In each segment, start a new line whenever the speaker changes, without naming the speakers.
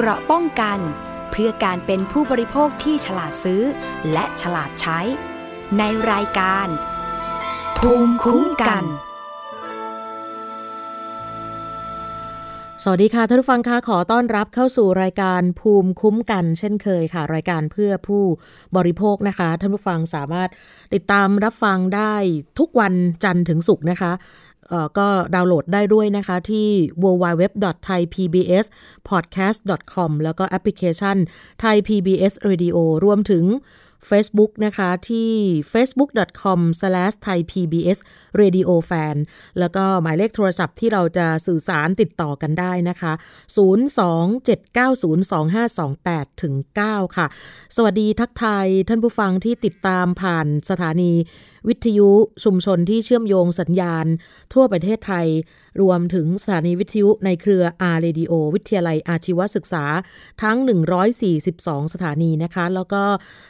เกราะป้องกัน เพื่อการเป็นผู้บริโภคที่ฉลาดซื้อ และฉลาดใช้ ในรายการ ภูมิคุ้มกัน
สวัสดีค่ะท่านผู้ฟังคะขอต้อนรับเข้าสู่รายการภูมิคุ้มกัน เช่นเคยค่ะ รายการเพื่อผู้บริโภคนะคะท่านผู้ฟังสามารถติดตามรับฟังได้ทุกวันจันทร์ถึงศุกร์นะคะ ก็ดาวน์โหลดได้ด้วยนะคะที่ www.thaipbspodcast.com แล้วก็แอปพลิเคชัน Thai PBS Radio รวมถึง Facebook นะคะที่ facebook.com/thaipbsradiofan แล้วก็หมายเลขโทรศัพท์ที่เราจะสื่อสารติดต่อกันได้นะคะ 027902528ถึง9ค่ะ สวัสดีทักทายท่านผู้ฟังที่ติดตามผ่านสถานีวิทยุชุมชนที่เชื่อมโยงสัญญาณ ทั่วประเทศไทย รวมถึงสถานีวิทยุในเครือ R Radio วิทยาลัยอาชีวศึกษาทั้ง 142 สถานีนะคะ แล้วก็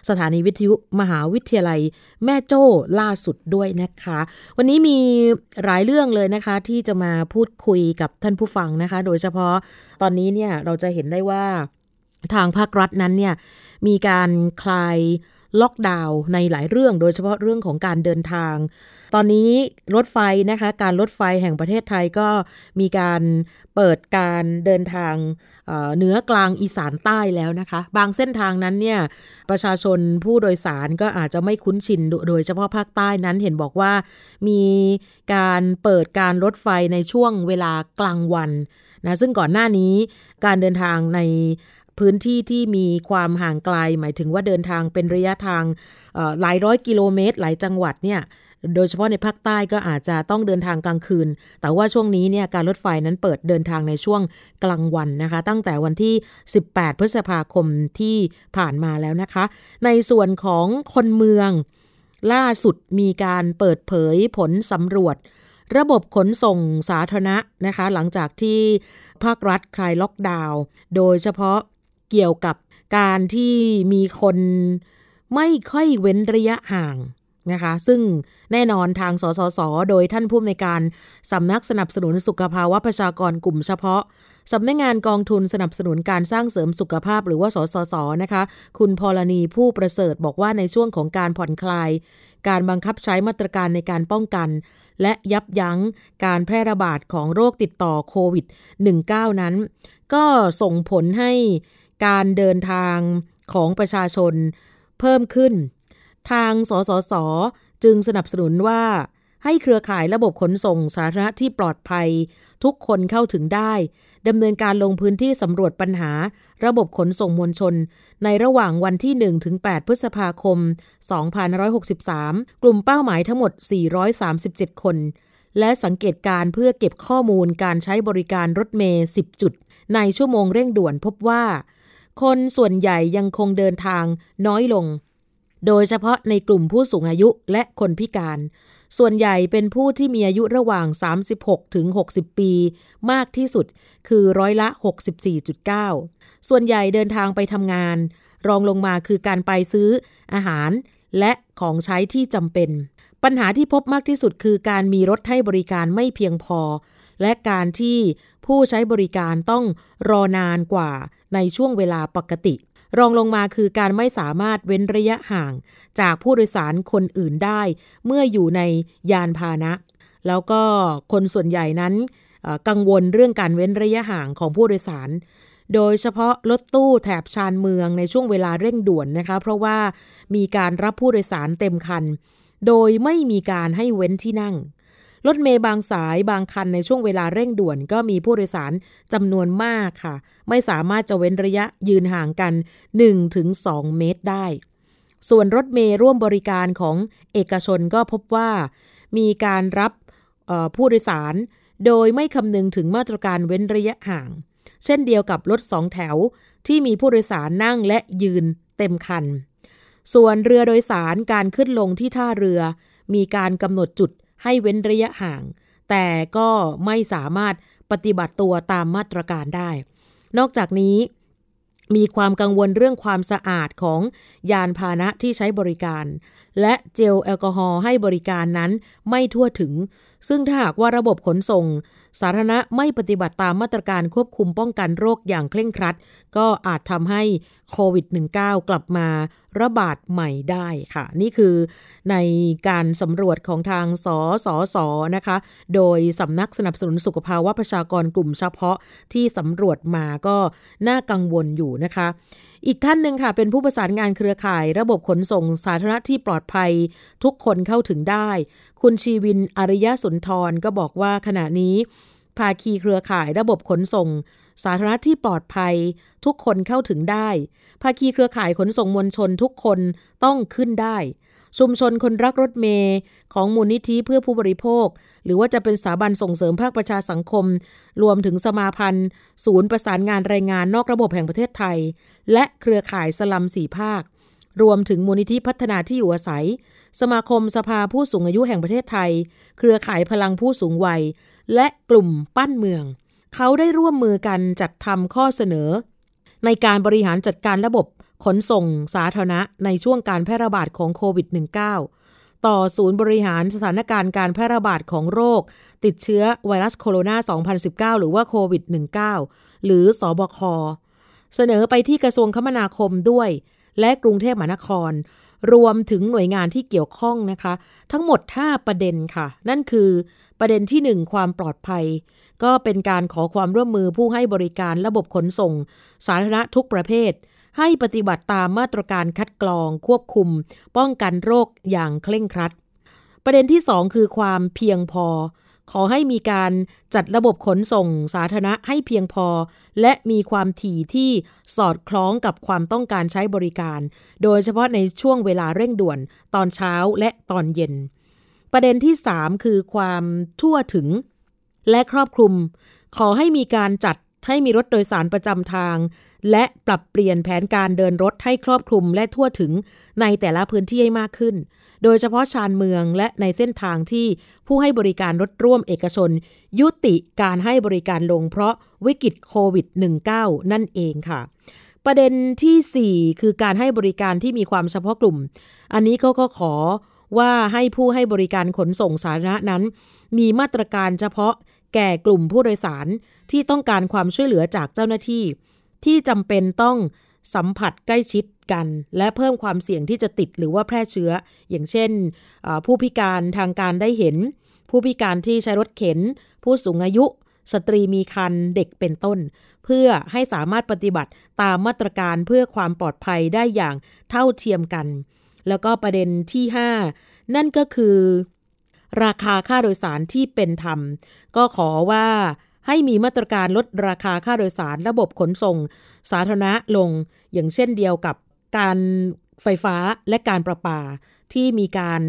สถานีวิทยุมหาวิทยาลัยแม่โจ้ล่าสุดด้วยนะคะ วันนี้มีหลายเรื่องเลยนะคะที่จะมาพูดคุยกับท่านผู้ฟังนะคะ โดยเฉพาะตอนนี้เนี่ยเราจะเห็นได้ว่าทางภาครัฐนั้นเนี่ยมีการคลาย ล็อกดาวน์ในหลายเรื่อง โดยเฉพาะเรื่องของการเดินทาง ตอนนี้รถไฟนะคะ การรถไฟแห่งประเทศไทยก็มีการเปิดการเดินทางเหนือกลางอีสานใต้แล้วนะคะ บางเส้นทางนั้นเนี่ยประชาชนผู้โดยสารก็อาจจะไม่คุ้นชินโดยเฉพาะภาคใต้นั้นเห็นบอกว่ามีการเปิดการรถไฟในช่วงเวลากลางวันนะซึ่งก่อนหน้านี้การเดินทางใน พื้นที่ที่มีความห่างไกล หมายถึงว่าเดินทางเป็นระยะทางหลายร้อยกิโลเมตร หลายจังหวัดเนี่ยโดยเฉพาะในภาคใต้ก็อาจจะต้องเดินทางกลางคืน แต่ว่าช่วงนี้เนี่ยการรถไฟนั้นเปิดเดินทางในช่วงกลางวันนะคะ ตั้งแต่วันที่ 18 พฤษภาคมที่ผ่านมาแล้วนะคะ ในส่วนของคนเมือง ล่าสุดมีการเปิดเผยผลสำรวจ ระบบขนส่งสาธารณะนะคะ หลังจากที่ภาครัฐคลายล็อกดาวน์โดยเฉพาะ เกี่ยวกับการที่มีคนไม่ค่อยเว้นระยะห่างนะคะ ซึ่งแน่นอนทางสสส โดยท่านผู้อำนวยการสำนักสนับสนุนสุขภาวะประชากรกลุ่มเฉพาะสำนักงงานกองทุนสนับสนุนการสร้างเสริมสุขภาพหรือว่าสสส นะคะ คุณพลณีผู้ประเสริฐบอกว่าในช่วงของการผ่อนคลาย การบังคับใช้มาตรการในการป้องกัน และยับยั้งการแพร่ระบาดของโรคติดต่อโควิด -19 นั้น ก็ส่งผลให้ การเดินทางของประชาชนเพิ่มขึ้น ทางสสส จึงสนับสนุนว่าให้เครือข่ายระบบขนส่งสาธารณะที่ปลอดภัย ทุกคนเข้าถึงได้ดำเนินการลงพื้นที่สำรวจปัญหา ระบบขนส่งมวลชน ในระหว่างวันที่ 1 ถึง 8 พฤษภาคม 2563 กลุ่มเป้าหมายทั้งหมด 437 คน และสังเกตการเพื่อเก็บข้อมูลการใช้บริการรถเมย์ 10 จุด ในชั่วโมงเร่งด่วนพบว่า คนส่วนใหญ่ยังคงเดินทางน้อยลง โดยเฉพาะในกลุ่มผู้สูงอายุและคนพิการ ส่วนใหญ่เป็นผู้ที่มีอายุระหว่าง 36 ถึง 60 ปี มากที่สุดคือร้อยละ 64.9 ส่วนใหญ่เดินทางไปทำงาน รองลงมาคือการไปซื้ออาหารและของใช้ที่จำเป็น ปัญหาที่พบมากที่สุดคือการมีรถให้บริการไม่เพียงพอ และการที่ผู้ใช้บริการต้องรอนานกว่าในช่วงเวลาปกติ รองลงมาคือการไม่สามารถเว้นระยะห่าง จากผู้โดยสารคนอื่นได้ เมื่ออยู่ในยานพาหนะ แล้วก็คนส่วนใหญ่นั้นกังวลเรื่องการเว้นระยะห่างของผู้โดยสาร โดยเฉพาะรถตู้แถบชานเมืองในช่วงเวลาเร่งด่วนนะคะ เพราะว่ามีการรับผู้โดยสารเต็มคัน โดยไม่มีการให้เว้นที่นั่ง รถเมย์บางสายบางคันในช่วงเวลาเร่งด่วนก็มีผู้โดยสารจำนวนมากค่ะ ไม่สามารถจะเว้นระยะยืนห่างกัน 1-2 เมตรได้ ส่วนรถเมย์ร่วมบริการของเอกชนก็พบว่า มีการรับผู้โดยสาร โดยไม่คำนึงถึงมาตรการเว้นระยะห่าง เช่นเดียวกับรถสองแถวที่มีผู้โดยสารนั่งและยืนเต็มคัน ส่วนเรือโดยสารการขึ้นลงที่ท่าเรือ มีการกำหนดจุด ให้เว้นระยะห่าง แต่ก็ไม่สามารถปฏิบัติตัวตามมาตรการได้ นอกจากนี้มีความกังวลเรื่องความสะอาดของยานพาหนะที่ใช้บริการ และเจลแอลกอฮอล์ให้บริการนั้นไม่ทั่วถึงซึ่งถ้าหากว่าระบบขนส่ง สาธารณะไม่ปฏิบัติตามมาตรการควบคุมป้องกันโรคอย่างเคร่งครัด ก็อาจทำให้โควิด -19 กลับมาระบาดใหม่ได้ค่ะ นี่คือในการสำรวจของทางสสสนะคะ โดยสำนักสนับสนุนสุขภาวะประชากรกลุ่มเฉพาะที่สำรวจมาก็น่ากังวลอยู่นะคะ อีกท่านหนึ่งค่ะ เป็นผู้ประสานงานเครือข่าย ระบบขนส่งสาธารณะที่ปลอดภัย ทุกคนเข้าถึงได้ คุณชีวินอริยสุนทรก็บอกว่าขณะนี้ ภาคีเครือข่ายระบบขนส่ง สาธารณะที่ปลอดภัย ทุกคนเข้าถึงได้ ภาคีเครือข่ายขนส่งมวลชนทุกคนต้องขึ้นได้ ชุมชนคนรักรถเมย์ของมูลนิธิเพื่อผู้บริโภค หรือว่าจะเป็นสถาบันส่งเสริมภาคประชาสังคม รวมถึงสมาพันธ์ ศูนย์ประสานงานแรงงานนอกระบบแห่งประเทศไทย และเครือข่ายสลัมสีภาค รวมถึงมูลนิธิพัฒนาที่อยู่อาศัย สมาคมสภาผู้สูงอายุแห่งประเทศไทย เครือข่ายพลังผู้สูงวัย และกลุ่มปั้นเมือง เขาได้ร่วมมือกันจัดทำข้อเสนอ ในการบริหารจัดการระบบขนส่งสาธารณะในช่วงการแพร่ระบาดของโควิด -19 ต่อศูนย์บริหารสถานการณ์การแพร่ระบาดของโรค ติดเชื้อไวรัสโคโรนา 2019 หรือว่าโควิด -19 หรือสอบค เสนอไปที่กระทรวงคมนาคมด้วย และกรุงเทพมหานคร รวมถึงหน่วยงานที่เกี่ยวข้องนะคะ ทั้งหมด 5 ประเด็นค่ะ นั่นคือประเด็นที่ 1 ความปลอดภัย ก็เป็นการขอความร่วมมือผู้ให้บริการระบบขนส่ง สาธารณะทุกประเภท ให้ปฏิบัติตามมาตรการคัดกรอง ควบคุม ป้องกันโรคอย่างเคร่งครัด ประเด็นที่ 2 คือความเพียงพอ ขอให้มีการจัดระบบขนส่งสาธารณะให้เพียงพอ และมีความถี่ที่สอดคล้องกับความต้องการใช้บริการ โดยเฉพาะในช่วงเวลาเร่งด่วนตอนเช้าและตอนเย็น ประเด็นที่ 3 คือความทั่วถึง และครอบคลุม ขอให้มีการจัดให้มีรถโดยสารประจำทาง และปรับเปลี่ยนแผนการเดินรถให้ครอบคลุมและทั่วถึงในแต่ละพื้นที่ให้มากขึ้น โดยเฉพาะชานเมืองและในเส้นทางที่ผู้ให้บริการรถร่วมเอกชน ยุติการให้บริการลงเพราะวิกฤตโควิด -19 นั่นเองค่ะ ประเด็นที่ 4 คือการให้บริการที่มีความเฉพาะกลุ่ม อันนี้เขาก็ขอว่าให้ผู้ให้บริการขนส่งสาธารณะนั้น มีมาตรการเฉพาะแก่กลุ่มผู้โดยสารที่ต้องการความช่วยเหลือจากเจ้าหน้าที่ ที่จำเป็นต้องสัมผัสใกล้ชิด กัน และเพิ่มความเสี่ยงที่จะติดหรือว่าแพร่เชื้อ อย่างเช่น ผู้พิการทางการได้เห็น ผู้พิการที่ใช้รถเข็น ผู้สูงอายุ สตรีมีครรภ์เด็กเป็นต้น เพื่อให้สามารถปฏิบัติตามมาตรการเพื่อความปลอดภัยได้อย่างเท่าเทียมกัน แล้วก็ประเด็นที่ 5 นั่นก็คือ ราคาค่าโดยสารที่เป็นธรรม ก็ขอว่าให้มีมาตรการลดราคาค่าโดยสารระบบขนส่ง สาธารณะลง อย่างเช่นเดียวกับ การไฟฟ้าและการประปาที่มีการ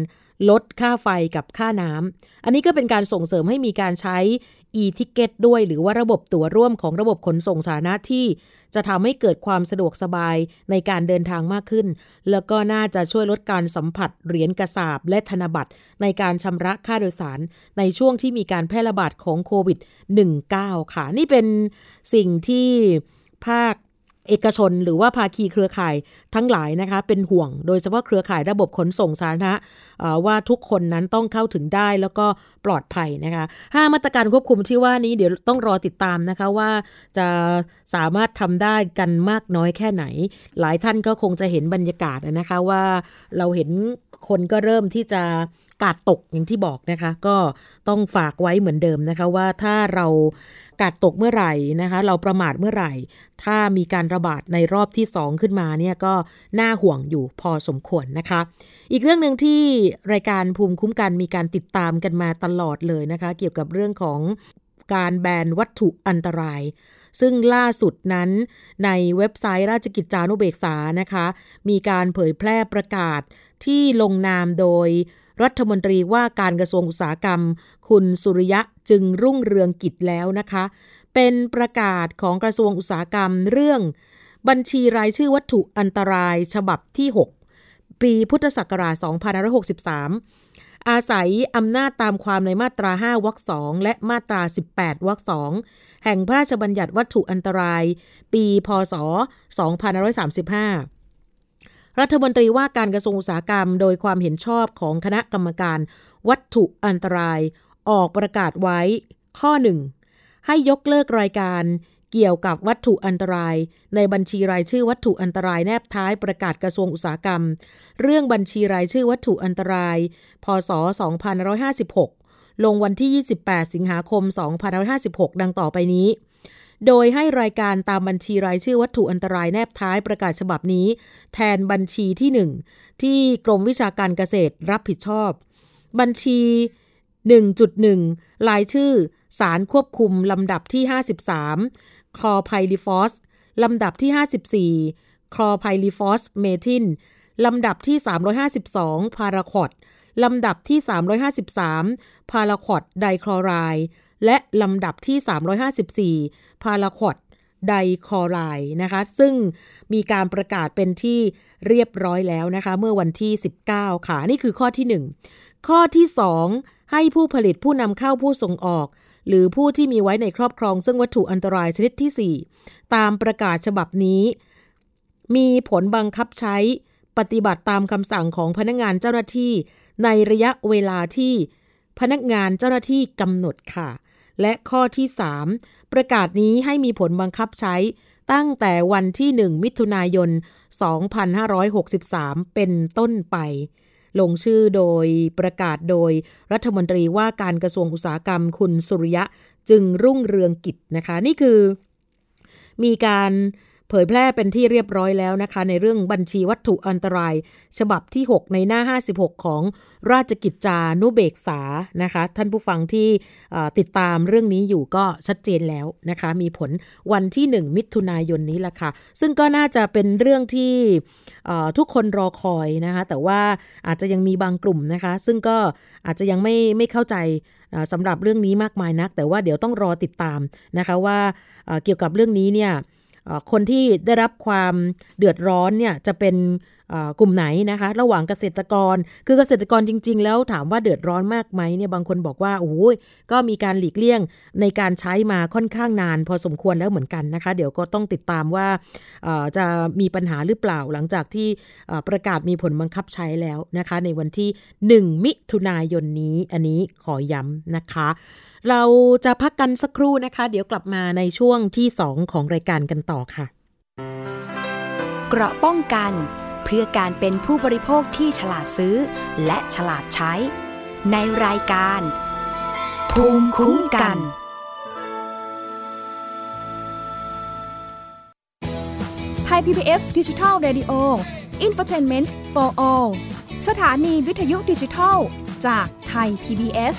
ลดค่าไฟกับค่าน้ำ อันนี้ก็เป็นการส่งเสริมให้มีการใช้ e-ticket ด้วย หรือว่าระบบตั๋วร่วมของระบบขนส่งสาธารณะที่ จะทำให้เกิดความสะดวกสบายในการเดินทางมากขึ้น แล้วก็น่าจะช่วยลดการสัมผัสเหรียญกระสาบและธนบัตร ในการชำระค่าโดยสาร ในช่วงที่มีการแพร่ระบาดของโควิด -19 ค่ะ นี่เป็นสิ่งที่ภาค เอกชนหรือว่าภาคีเครือข่ายทั้งหลายนะคะเป็นห่วง โดยเฉพาะเครือข่ายระบบขนส่งสาธารณะว่าทุกคนนั้นต้องเข้าถึงได้แล้วก็ปลอดภัยนะคะห้ามาตรการควบคุมที่ว่านี้เดี๋ยวต้องรอติดตามนะคะว่าจะสามารถทำได้กันมากน้อยแค่ไหน หลายท่านก็คงจะเห็นบรรยากาศนะคะว่าเราเห็นคนก็เริ่มที่จะกาดตกอย่างที่บอกนะคะ ก็ต้องฝากไว้เหมือนเดิมนะคะว่าถ้าเรา กาดตกเมื่อไหร่นะคะ เราประมาทเมื่อไหร่ ถ้ามีการระบาดในรอบที่ 2 ขึ้นมาเนี่ยก็น่าห่วงอยู่พอสมควรนะคะ อีกเรื่องหนึ่งที่รายการภูมิคุ้มกันมีการติดตามกันมาตลอดเลยนะคะ เกี่ยวกับเรื่องของการแบนวัตถุอันตราย ซึ่งล่าสุดนั้นในเว็บไซต์ราชกิจจานุเบกษานะคะ มีการเผยแพร่ประกาศที่ลงนามโดยรัฐมนตรีว่าการกระทรวงอุตสาหกรรม คุณสุริยะ จึงรุ่งเรืองกิจแล้วนะคะ เป็นประกาศของกระทรวงอุตสาหกรรมเรื่อง บัญชีรายชื่อวัตถุอันตรายฉบับที่ 6 ปีพุทธศักราช2563 อาศัยอำนาจตามความในมาตรา 5วรรคสองและมาตรา 18วรรคสองแห่งพระราชบัญญัติวัตถุอันตราย ปีพศ 2535รัฐมนตรีว่าการกระทรวงอุตสาหกรรม โดยความเห็นชอบของคณะกรรมการ วัตถุอันตราย ออกประกาศไว้ ข้อ 1 ให้ยกเลิกรายการเกี่ยวกับวัตถุอันตราย ในบัญชีรายชื่อวัตถุอันตรายแนบท้ายประกาศกระทรวงอุตสาหกรรม เรื่องบัญชีรายชื่อวัตถุอันตราย พศ 2556 ลงวันที่ 28 สิงหาคม 2556 ดังต่อไปนี้ โดยให้รายการตามบัญชีรายชื่อวัตถุอันตรายแนบท้ายประกาศฉบับนี้ แทนบัญชีที่ 1 ที่กรมวิชาการเกษตรรับผิดชอบ บัญชี 1.1 รายชื่อ สารควบคุมลำดับที่ 53 คลอไพลิฟอส ลำดับที่ 54 คลอไพลิฟอสเมทิน ลำดับที่ 352 พาราคอดลำดับที่ 353 พาราคอดไดคลอไรด์และลำดับที่ 354 พาราคอดไดคลอไรด์นะคะ ซึ่งมีการประกาศเป็นที่เรียบร้อยแล้วนะคะ เมื่อวันที่ 19 ค่ะ นี่คือข้อที่ 1 ข้อที่ 2 ให้ผู้ผลิตผู้นำเข้าผู้ส่งออก หรือผู้ที่มีไว้ในครอบครองซึ่งวัตถุอันตรายชนิดที่ 4 ตามประกาศฉบับนี้ มีผลบังคับใช้ปฏิบัติตามคำสั่งของพนักงานเจ้าหน้าที่ ในระยะเวลาที่พนักงานเจ้าหน้าที่กำหนดค่ะ และข้อที่ 3 ประกาศนี้ให้มีผลบังคับใช้ตั้งแต่วันที่ 1 มิถุนายน 2563 เป็นต้นไป ลงชื่อโดยประกาศโดยรัฐมนตรีว่าการกระทรวงอุตสาหกรรมคุณสุริยะจึงรุ่งเรืองกิจนะคะ นี่คือ มีการ เผยแพร่เป็นที่เรียบร้อยแล้วนะคะ ในเรื่องบัญชีวัตถุอันตราย ฉบับที่ 6 ในหน้า 56 ของราชกิจจานุเบกษานะคะ ท่านผู้ฟังที่ติดตามเรื่องนี้อยู่ก็ชัดเจนแล้วนะคะ มีผลวันที่ 1 มิถุนายนนี้ละค่ะ ซึ่งก็น่าจะเป็นเรื่องที่ทุกคนรอคอยนะคะ แต่ว่าอาจจะยังมีบางกลุ่มนะคะ ซึ่งก็อาจจะยังไม่ไม่เข้าใจสำหรับเรื่องนี้มากมายนัก แต่ว่าเดี๋ยวต้องรอติดตามนะคะว่าเกี่ยวกับเรื่องนี้เนี่ย คนที่ได้รับความเดือดร้อนเนี่ยจะเป็นกลุ่มไหนนะคะ ระหว่างเกษตรกร คือเกษตรกรจริง ๆ แล้วถามว่าเดือดร้อนมากไหมเนี่ยบางคนบอกว่าโอ้ยก็มีการหลีกเลี่ยงในการใช้มาค่อนข้างนาน พอสมควรแล้วเหมือนกันนะคะ เดี๋ยวก็ต้องติดตามว่าจะมีปัญหาหรือเปล่าหลังจากที่ประกาศมีผลบังคับใช้แล้วนะคะ ในวันที่ 1 มิถุนายนนี้อันนี้ขอย้ำนะคะ เราจะพักกันสักครู่นะคะ เดี๋ยวกลับมาในช่วงที่ 2 ของรายการกันต่อค่ะ
เกราะป้องกันเพื่อการเป็นผู้บริโภคที่ฉลาดซื้อ และฉลาดใช้ ในรายการ ภูมิคุ้มกัน
ไทย PBS ดิจิทัล Radio Infotainment for All สถานีวิทยุดิจิทัล จากไทย PBS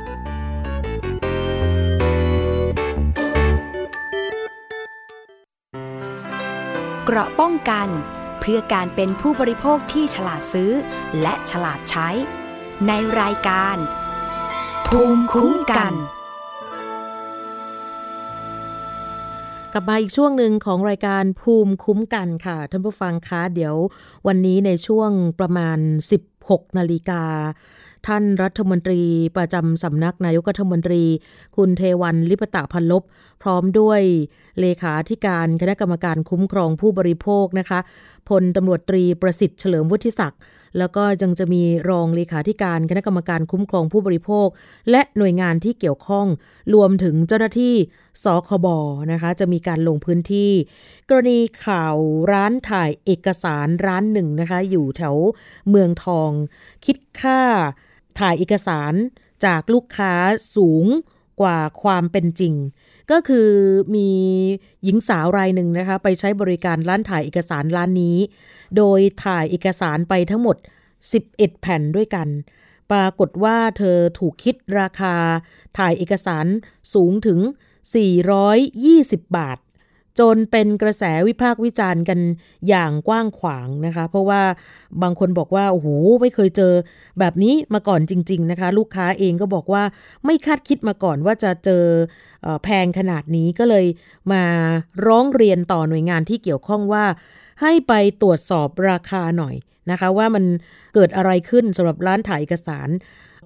เกราะป้องกัน เพื่อการเป็นผู้บริโภคที่ฉลาดซื้อ และฉลาดใช้ ในรายการ ภูมิคุ้มกัน
กลับมาอีกช่วงหนึ่งของรายการภูมิคุ้มกันค่ะ ท่านผู้ฟังคะเดี๋ยววันนี้ในช่วงประมาณ 16นาฬิกา ท่านรัฐมนตรีประจำสำนักนายกรัฐมนตรี คุณเทวันลิปตะพันลบ พร้อมด้วยเลขาธิการคณะกรรมการคุ้มครองผู้บริโภคนะคะพลตำรวจตรีประสิทธิ์เฉลิมวุฒิศักดิ์แล้วก็ยังจะมีรองเลขาธิการคณะกรรมการคุ้มครองผู้บริโภค และหน่วยงานที่เกี่ยวข้อง รวมถึงเจ้าหน้าที่สคบนะคะ จะมีการลงพื้นที่ กรณีข่าวร้านถ่ายเอกสารร้านหนึ่งนะคะ อยู่แถวเมืองทอง คิดค่า ถ่ายเอกสารจากลูกค้าสูงกว่าความเป็นจริง ก็คือมีหญิงสาวรายหนึ่งนะคะไปใช้บริการร้านถ่ายเอกสารร้านนี้ โดยถ่ายเอกสารไปทั้งหมด 11 แผ่นด้วยกัน ปรากฏว่าเธอถูกคิดราคาถ่ายเอกสารสูงถึง 420 บาท จนเป็นกระแสวิพากษ์วิจารณ์กันอย่างกว้างขวางนะคะ เพราะว่าบางคนบอกว่าโอ้โหไม่เคยเจอแบบนี้มาก่อนจริง ๆนะคะ ลูกค้าเองก็บอกว่าไม่คาดคิดมาก่อนว่าจะเจอเออแพงขนาดนี้ก็เลยมาร้องเรียนต่อหน่วยงานที่เกี่ยวข้องว่า ให้ไปตรวจสอบราคาหน่อยนะคะ ว่ามันเกิดอะไรขึ้นสำหรับร้านถ่ายเอกสาร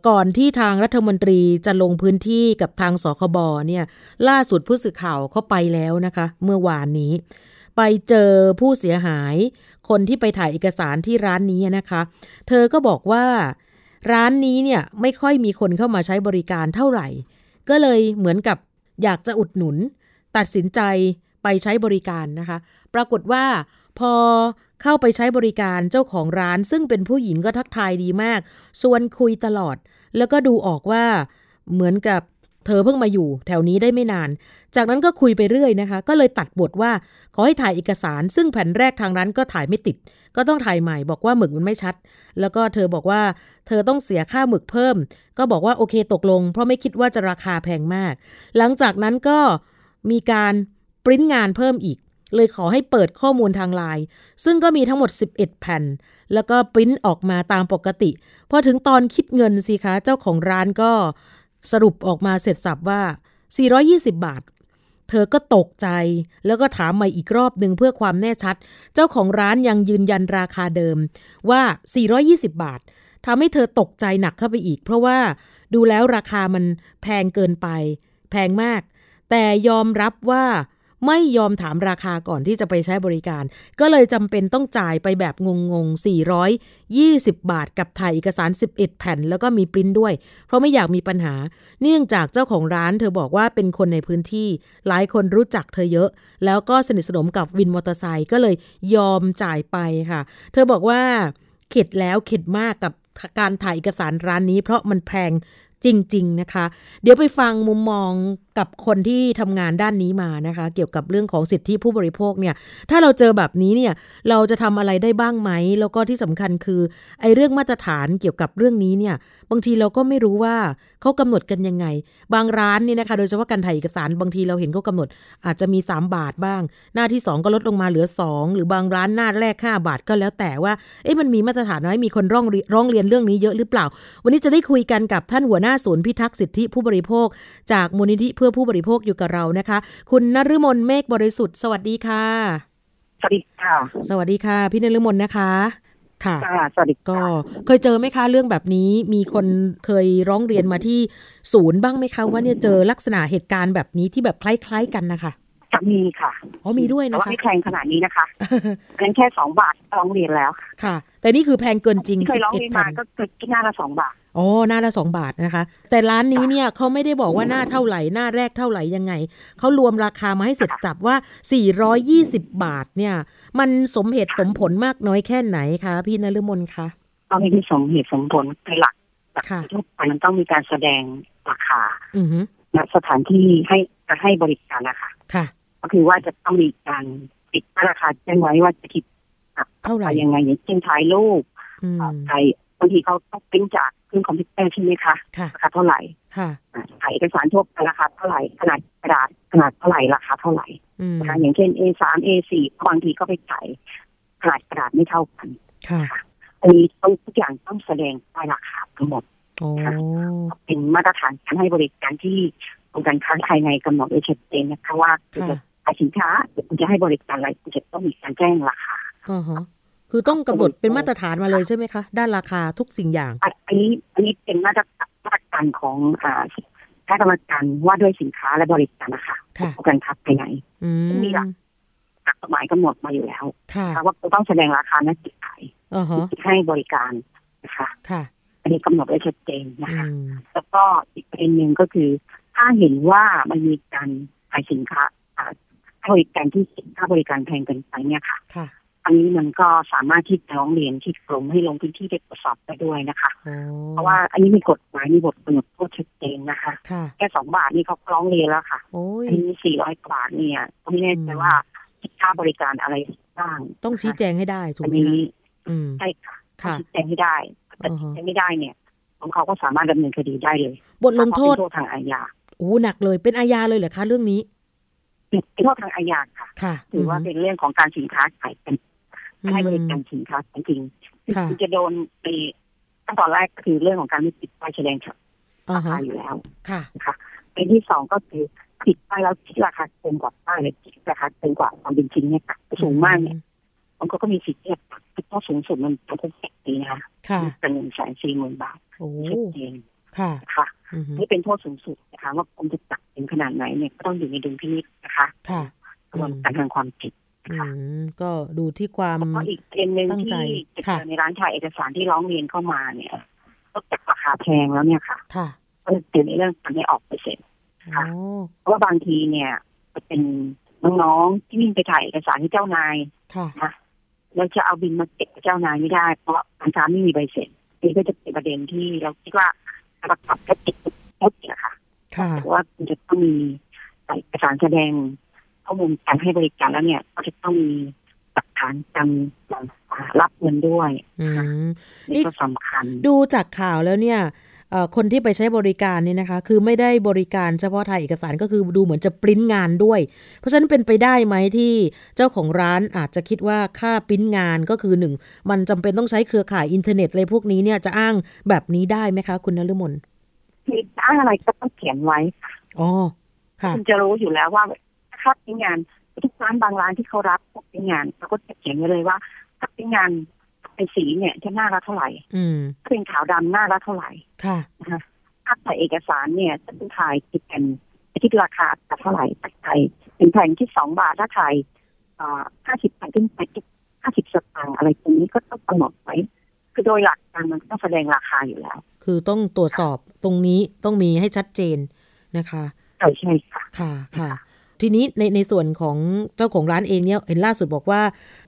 ก่อนที่ทางรัฐมนตรีจะลงพื้นที่กับทางสคบเนี่ยล่าสุดผู้สื่อข่าวเขาไปแล้วนะคะ เมื่อวานนี้ ไปเจอผู้เสียหาย คนที่ไปถ่ายเอกสารที่ร้านนี้นะคะ เธอก็บอกว่า ร้านนี้เนี่ยไม่ค่อยมีคนเข้ามาใช้บริการเท่าไหร่ ก็เลยเหมือนกับอยากจะอุดหนุน ตัดสินใจไปใช้บริการนะคะ ปรากฏว่าพอเข้าไปใช้บริการเจ้าของร้าน ซึ่งเป็นผู้หญิงก็ทักทายดีมาก ชวนคุยตลอด แล้วก็ดูออกว่าเหมือนกับเธอเพิ่งมาอยู่แถวนี้ได้ไม่นาน จากนั้นก็คุยไปเรื่อยนะคะ ก็เลยตัดบทว่าขอให้ถ่ายเอกสาร ซึ่งแผ่นแรกทางร้านก็ถ่ายไม่ติด ก็ต้องถ่ายใหม่บอกว่าหมึกมันไม่ชัด แล้วก็เธอบอกว่า เธอต้องเสียค่าหมึกเพิ่ม ก็บอกว่าโอเคตกลง เพราะไม่คิดว่าจะราคาแพงมาก หลังจากนั้นก็มีการปริ้นงานเพิ่มอีก เลยขอให้เปิดข้อมูลทางไลน์ซึ่งก็มีทั้งหมด 11 แผ่น แล้วก็ปริ้นออกมาตามปกติ พอถึงตอนคิดเงินสิคะ เจ้าของร้านก็สรุปออกมาเสร็จสับว่า 420 บาท เธอก็ตกใจ แล้วก็ถามใหม่อีกรอบหนึ่งเพื่อความแน่ชัด เจ้าของร้านยังยืนยันราคาเดิมว่า 420 บาททำให้เธอตกใจหนักเข้าไปอีก เพราะว่าดูแล้วราคามันแพงเกินไป แพงมาก แต่ยอมรับว่า ไม่ยอมถามราคาก่อนที่จะไปใช้บริการ ก็เลยจำเป็นต้องจ่ายไปแบบงงๆ 420 บาทกับถ่ายเอกสาร 11 แผ่น แล้วก็มีปริ้นด้วย เพราะไม่อยากมีปัญหา เนื่องจากเจ้าของร้านเธอบอกว่าเป็นคนในพื้นที่ หลายคนรู้จักเธอเยอะ แล้วก็สนิทสนมกับวินมอเตอร์ไซค์ก็เลยยอมจ่ายไปค่ะ เธอบอกว่าเข็ดแล้วเข็ดมากกับการถ่ายเอกสารร้านนี้ เพราะมันแพงจริง ๆ นะคะ เดี๋ยวไปฟังมุมมอง กับคนที่ทำงานด้านนี้มานะคะ เกี่ยวกับเรื่องของสิทธิผู้บริโภคเนี่ย ถ้าเราเจอแบบนี้เนี่ย เราจะทำอะไรได้บ้างไหม แล้วก็ที่สำคัญคือไอ้เรื่องมาตรฐานเกี่ยวกับเรื่องนี้เนี่ย บางทีเราก็ไม่รู้ว่าเขากำหนดกันยังไง บางร้านนี่นะคะ โดยเฉพาะการถ่ายเอกสารบางทีเราเห็นเขากำหนด อาจจะมี 3 บาทบ้าง หน้าที่ 2 ก็ลดลงมาเหลือ 2 หรือบางร้านหน้าแรก 5 บาทก็แล้วแต่ว่า เอ๊ะมันมีมาตรฐานไหมมีคนร้องเรียนร้องเรียนเรื่องนี้เยอะหรือเปล่า วันนี้จะได้คุยกันกับท่านหัวหน้าศูนย์พิทักษ์สิทธิผู้บริโภค จากมูลนิธิเพื่อผู้บริโภคอยู่กับเรานะคะ คุณนฤมลเมฆบริสุทธิ์ สวัสดีค่ะ
สวัสดีค่ะ
สวัสดีค่ะ พี่นฤมลนะคะค่ะ
ค่ะสวัสดี
ก็
ค่ะ
เคยเจอไหมคะเรื่องแบบนี้มีคนเคยร้องเรียนมาที่ศูนย์บ้างไหมคะว่าเนี่ยเจอลักษณะเหตุการณ์แบบนี้ที่แบบคล้าย ๆ กันนะคะ
จะมีค่ะ
อ๋อมีด้วย
แต่
นะ
ว่า
คะ
ไม่แพงขนาดนี้นะคะอันนั้นแค่สองบาทร้องเรียนแล้วค่ะ
ค่ะแต่นี่คือแพงเกินจริง
ที่เค
สิ
ย
บ
ร้อง
เอ็ด
เรียน
พั
มานก็คือที่หน้าละสองบาท
อ๋อหน้าละสองบาทนะคะ แต่ร้านนี้เนี่ยเขาไม่ได้บอกว่าหน้าเท่าไหร่หน้าแรกเท่าไหร่ยังไงเขารวมราคามาให้เสร็จสับว่า 420 บาทเนี่ย มันสมเหตุสมผลมากน้อยแค่ไหนคะพี่นฤมลคะ
ต้องมีสมเหตุสมผลเป็นหลักแบบ
ค่ะ
ทั่วไปมันต้องมีการแสดงราคา
อือฮึ
ณสถานที่ให้ จะให้บริการนะคะ
ค่ะ
ก็คือว่าจะต้องมีการติดราคาแจ้งไว้ว่าจะคิด
เท่าไหร่
ยังไงอย่างเช่นถ่ายรูป
อืม
ถ่ายบางทีเขาต้องปริ้นจากเครื่องคอมพิวเตอร์ใช่ไหมคะ
ค่ะ
ราคาเท่าไหร่
ค่ะ
อ่าถ่ายเอกสารทั่วไปราคาเท่าไหร่ขนาดกระดาษขนาดเท่าไหร่ราคาเท่าไหร่
อืม
นะคะอย่างเช่น A3 A4 บางทีก็ไปจ่ายขนาดกระดาษไม่เท่ากัน
ค่ะ
อันนี้ต้องทุกอย่างต้องแสดงป้ายราคาทั้งหมด
โอ้
เป็นมาตรฐานการให้บริการที่ องค์การค้าภายในกำหนดไว้ชัดเจนนะคะว่าคุณจะ
ค่ะ
ขายสินค้าหรือคุณจะให้บริการอะไรคุณจะต้องมีการแจ้งราคา
อ่าฮะคือคือต้องกำหนดเป็นมาตรฐานมาเลยใช่ไหมคะ ด้านราคาทุกสิ่งอย่าง
อันอันนี้อันนี้เป็นมาตรมาตรการของอ่าคณะกรรมการว่าด้วยสินค้าและบริการนะคะ
ค่ะ
ของการค้าภายใน
อืม
มีหลักกฎหมายกำหนดมาอยู่แล้ว
ค่ะ
นะคะว่าต้องแสดงราคาหน้าจิตขาย
อ่าฮะ
ให้บริการนะคะ
ค่ะ
อันนี้กำหนดไว้ชัดเจนนะ
อื
คะ
ม
แล้วก็อีกประเด็นหนึ่งก็คือ ถ้าเห็นว่ามันมีการขายสินค้าอ่าให้บริการที่สินค้าบริการแพงเกินไปเนี่ยค่ะ
ค่ะ
อันนี้มันก็สามารถที่จะร้องเรียนที่กรมให้ลงพื้นที่ไปตรวจสอบได้ด้วยนะคะ
โอ้
เพราะว่าอันนี้มีกฎหมายมีบทกำหนดโทษชัดเจนนะคะ
ค่ะ
แค่สองบาทนี่เขาก็ร้องเรียนแล้วค่ะ
โอ้ย
อันนี้สี่ร้อยกว่าบาทเนี่ยก็ไม่แน่ใจ
อืม
ว่าคิดค่าบริการอะไรบ้าง
ต้องชี้แจงให้ได้ถูก
อัน
ไหม
นี้
คะอืม
ใช่ค่ะต้อง
ค่ะ
ชี้แจงให้ได้แต่
อ่าฮะ
ชี้แจงไม่ได้เนี่ยของเขาก็สามารถดำเนินคดีได้เลย
บทลงโทษ
เพราะเป็นโทษทางอาญา
โอ้หนักเลยเป็นอาญาเลยเหรอคะเรื่องนี้
เป็นโทษทางอาญาค่ะ
ค่ะ
ถือว่าเป็นเรื่องของการสินค้าขายเป็น
อืม
ให้บริการสินค้าจริงๆ
ค่ะ
คือจะโดนไปขั้นตอนแรกคือเรื่องของการไม่ติดป้ายแสดง
อ่า
รา
ฮะ
คาอยู่แล้ว
ค่ะ
นะคะเป็นที่สองก็คือติดป้ายแล้วคิดราคาเกินกว่าป้ายเลยคิดราคาเกินกว่าความเป็นจริงเนี่ยค่ะสูงมากเนี่ยมันก็มีสิทธิ์ที่จะปรับโทษสูงสุดมันจำคุกเจ็ดปีนะคะ
ค่ะ
เป็นหนึ่งแสนสี่หมื่นบาท
โอ้
ชัดเจน
ค่ะ
นะคะ
อือฮึ
นี่เป็นโทษสูงสุดนะคะว่าผมจะจับเป็นขนาดไหนเนี่ยก็ต้องอยู่ในดุลพินิจนะคะ
ค่ะ
กระบวนการทางความผิด
อืมก็ดูที่ความ
แล้วก็อีกประเด็นหนึ่ง
ตั้งใจ
ที่จะเจ
ค่ะ
อในร้านขายเอกสารที่ร้องเรียนเข้ามาเนี่ยก็จากราคาแพงแล้วเนี่ยค่ะ
ค่ะ
ก็จะเจอในเรื่องการไม่ออกเปอร์เซ็นต์ค่ะ
โอ้
เพราะว่าบางทีเนี่ยจะเป็นน้องๆที่วิ่งไปถ่ายเอกสารให้เจ้านาย
ค่ะ
นะแล้วจะเอาบินมาเก็บกับเจ้านายไม่ได้ เพราะการค้าไม่มีใบเสร็จนี่ก็จะเป็นประเด็นที่เราคิดว่า ประกอบกับติดแค่เนี่ยค่ะ
ค่ะ
แต่ว่าคุณจะต้องมีเอกสารแสดงข้อมูลการให้บริการแล้วเนี่ยก็จะต้องมีหลักฐานการรับเงินด้วย
อืม
นี่ก็สำคัญ
ดูจากข่าวแล้วเนี่ยเอ่อ คนที่ไปใช้บริการนี่นะคะ คือไม่ได้บริการเฉพาะถ่ายเอกสารก็คือดูเหมือนจะปริ้นงานด้วย เพราะฉะนั้นเป็นไปได้ไหมที่เจ้าของร้านอาจจะคิดว่าค่าปริ้นงานก็คือหนึ่งมันจำเป็นต้องใช้เครือข่ายอินเทอร์เน็ตเลยพวกนี้เนี่ยจะอ้างแบบนี้ได้ไหมคะ คุณนฤมล
คืออ้างอะไรก็ต้องเขียนไว้
อ๋อค่ะ
คุณจะรู้อยู่แล้วว่าถ้าเป็นงานทุกร้านบางร้านที่เขารับพวกเป็นงานเขาก็จะเขียนไว้เลยว่าถ้าเป็นงาน เป็นสีเนี่ยจะหน้าละเท่าไหร่
อืม
ถ้าเป็นขาวดำหน้าละเท่าไหร่
ค่ะ
นะคะถ้าถ่ายเอกสารเนี่ยจะเป็นถ่ายคิดเป็นคิดราคาเท่าไหร่ถ่ายเป็นแผ่นที่สองบาทถ้าถ่ายห้าสิบแผ่นขึ้นไปห้าสิบสตางค์อะไรตรงนี้ก็ต้องกำหนดไว้คือโดยหลักการมันต้องแสดงราคาอยู่แล้ว
คือต้องตรวจสอบตรงนี้ต้องมีให้ชัดเจนนะคะ
ใช่ใช่ค่ะ
ค่ะค่ะ ทีนี้ในในส่วนของเจ้าของร้านเองเนี่ยเห็นล่าสุดบอกว่า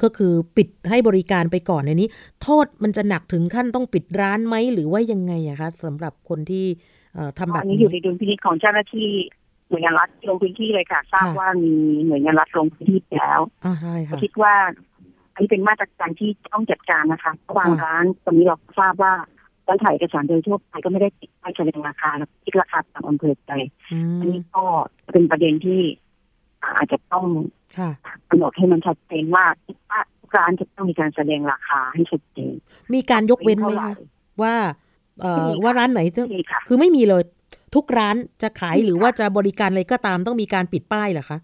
ก็คือปิดให้บริการไปก่อนในนี้ โทษมันจะหนักถึงขั้นต้องปิดร้านไหมหรือว่ายังไงอะคะสำหรับคนที่เอ่อทำแบบ
อันนี้
นี้
อยู่ในดุลพินิจของเจ้าหน้าที่หน่วยงานรัฐลงพื้นที่เลยค่ะทราบ
ค่ะ
ว่ามีหน่วยงานรัฐลงพื้นที่ไปแล้ว
อ่าใช่ค่ะ
คิดว่าอันนี้เป็นมาตรการที่ต้องจัดการนะคะเพราะบาง
ค่ะ
ร้านตอนนี้เราทราบว่าร้านถ่ายเอกสารโดยทั่วไปก็ไม่ได้ติดป้ายแสดงราคาแล้วคิดราคาตามอำเภอใจ
อื
อัน
ม
นี้ก็เป็นประเด็นที่ อาจจะต้อง
ค่ะ
กำหนดให้มันชัดเจนว่าทุกร้านจะต้องมีการแสดงราคาให้ชัดเจน
มีการยกเว้นไหม
ท่าร่
คะว่าเอ่อ
ไม่มีค่ะ
ว่าร้านไหนซึ่ง
มีค่ะ
คือไม่มีเลย ทุกร้านจะขาย
มีค่ะ
หรือว่าจะบริการอะไรก็ตามต้องมีการปิดป้ายเหรอคะ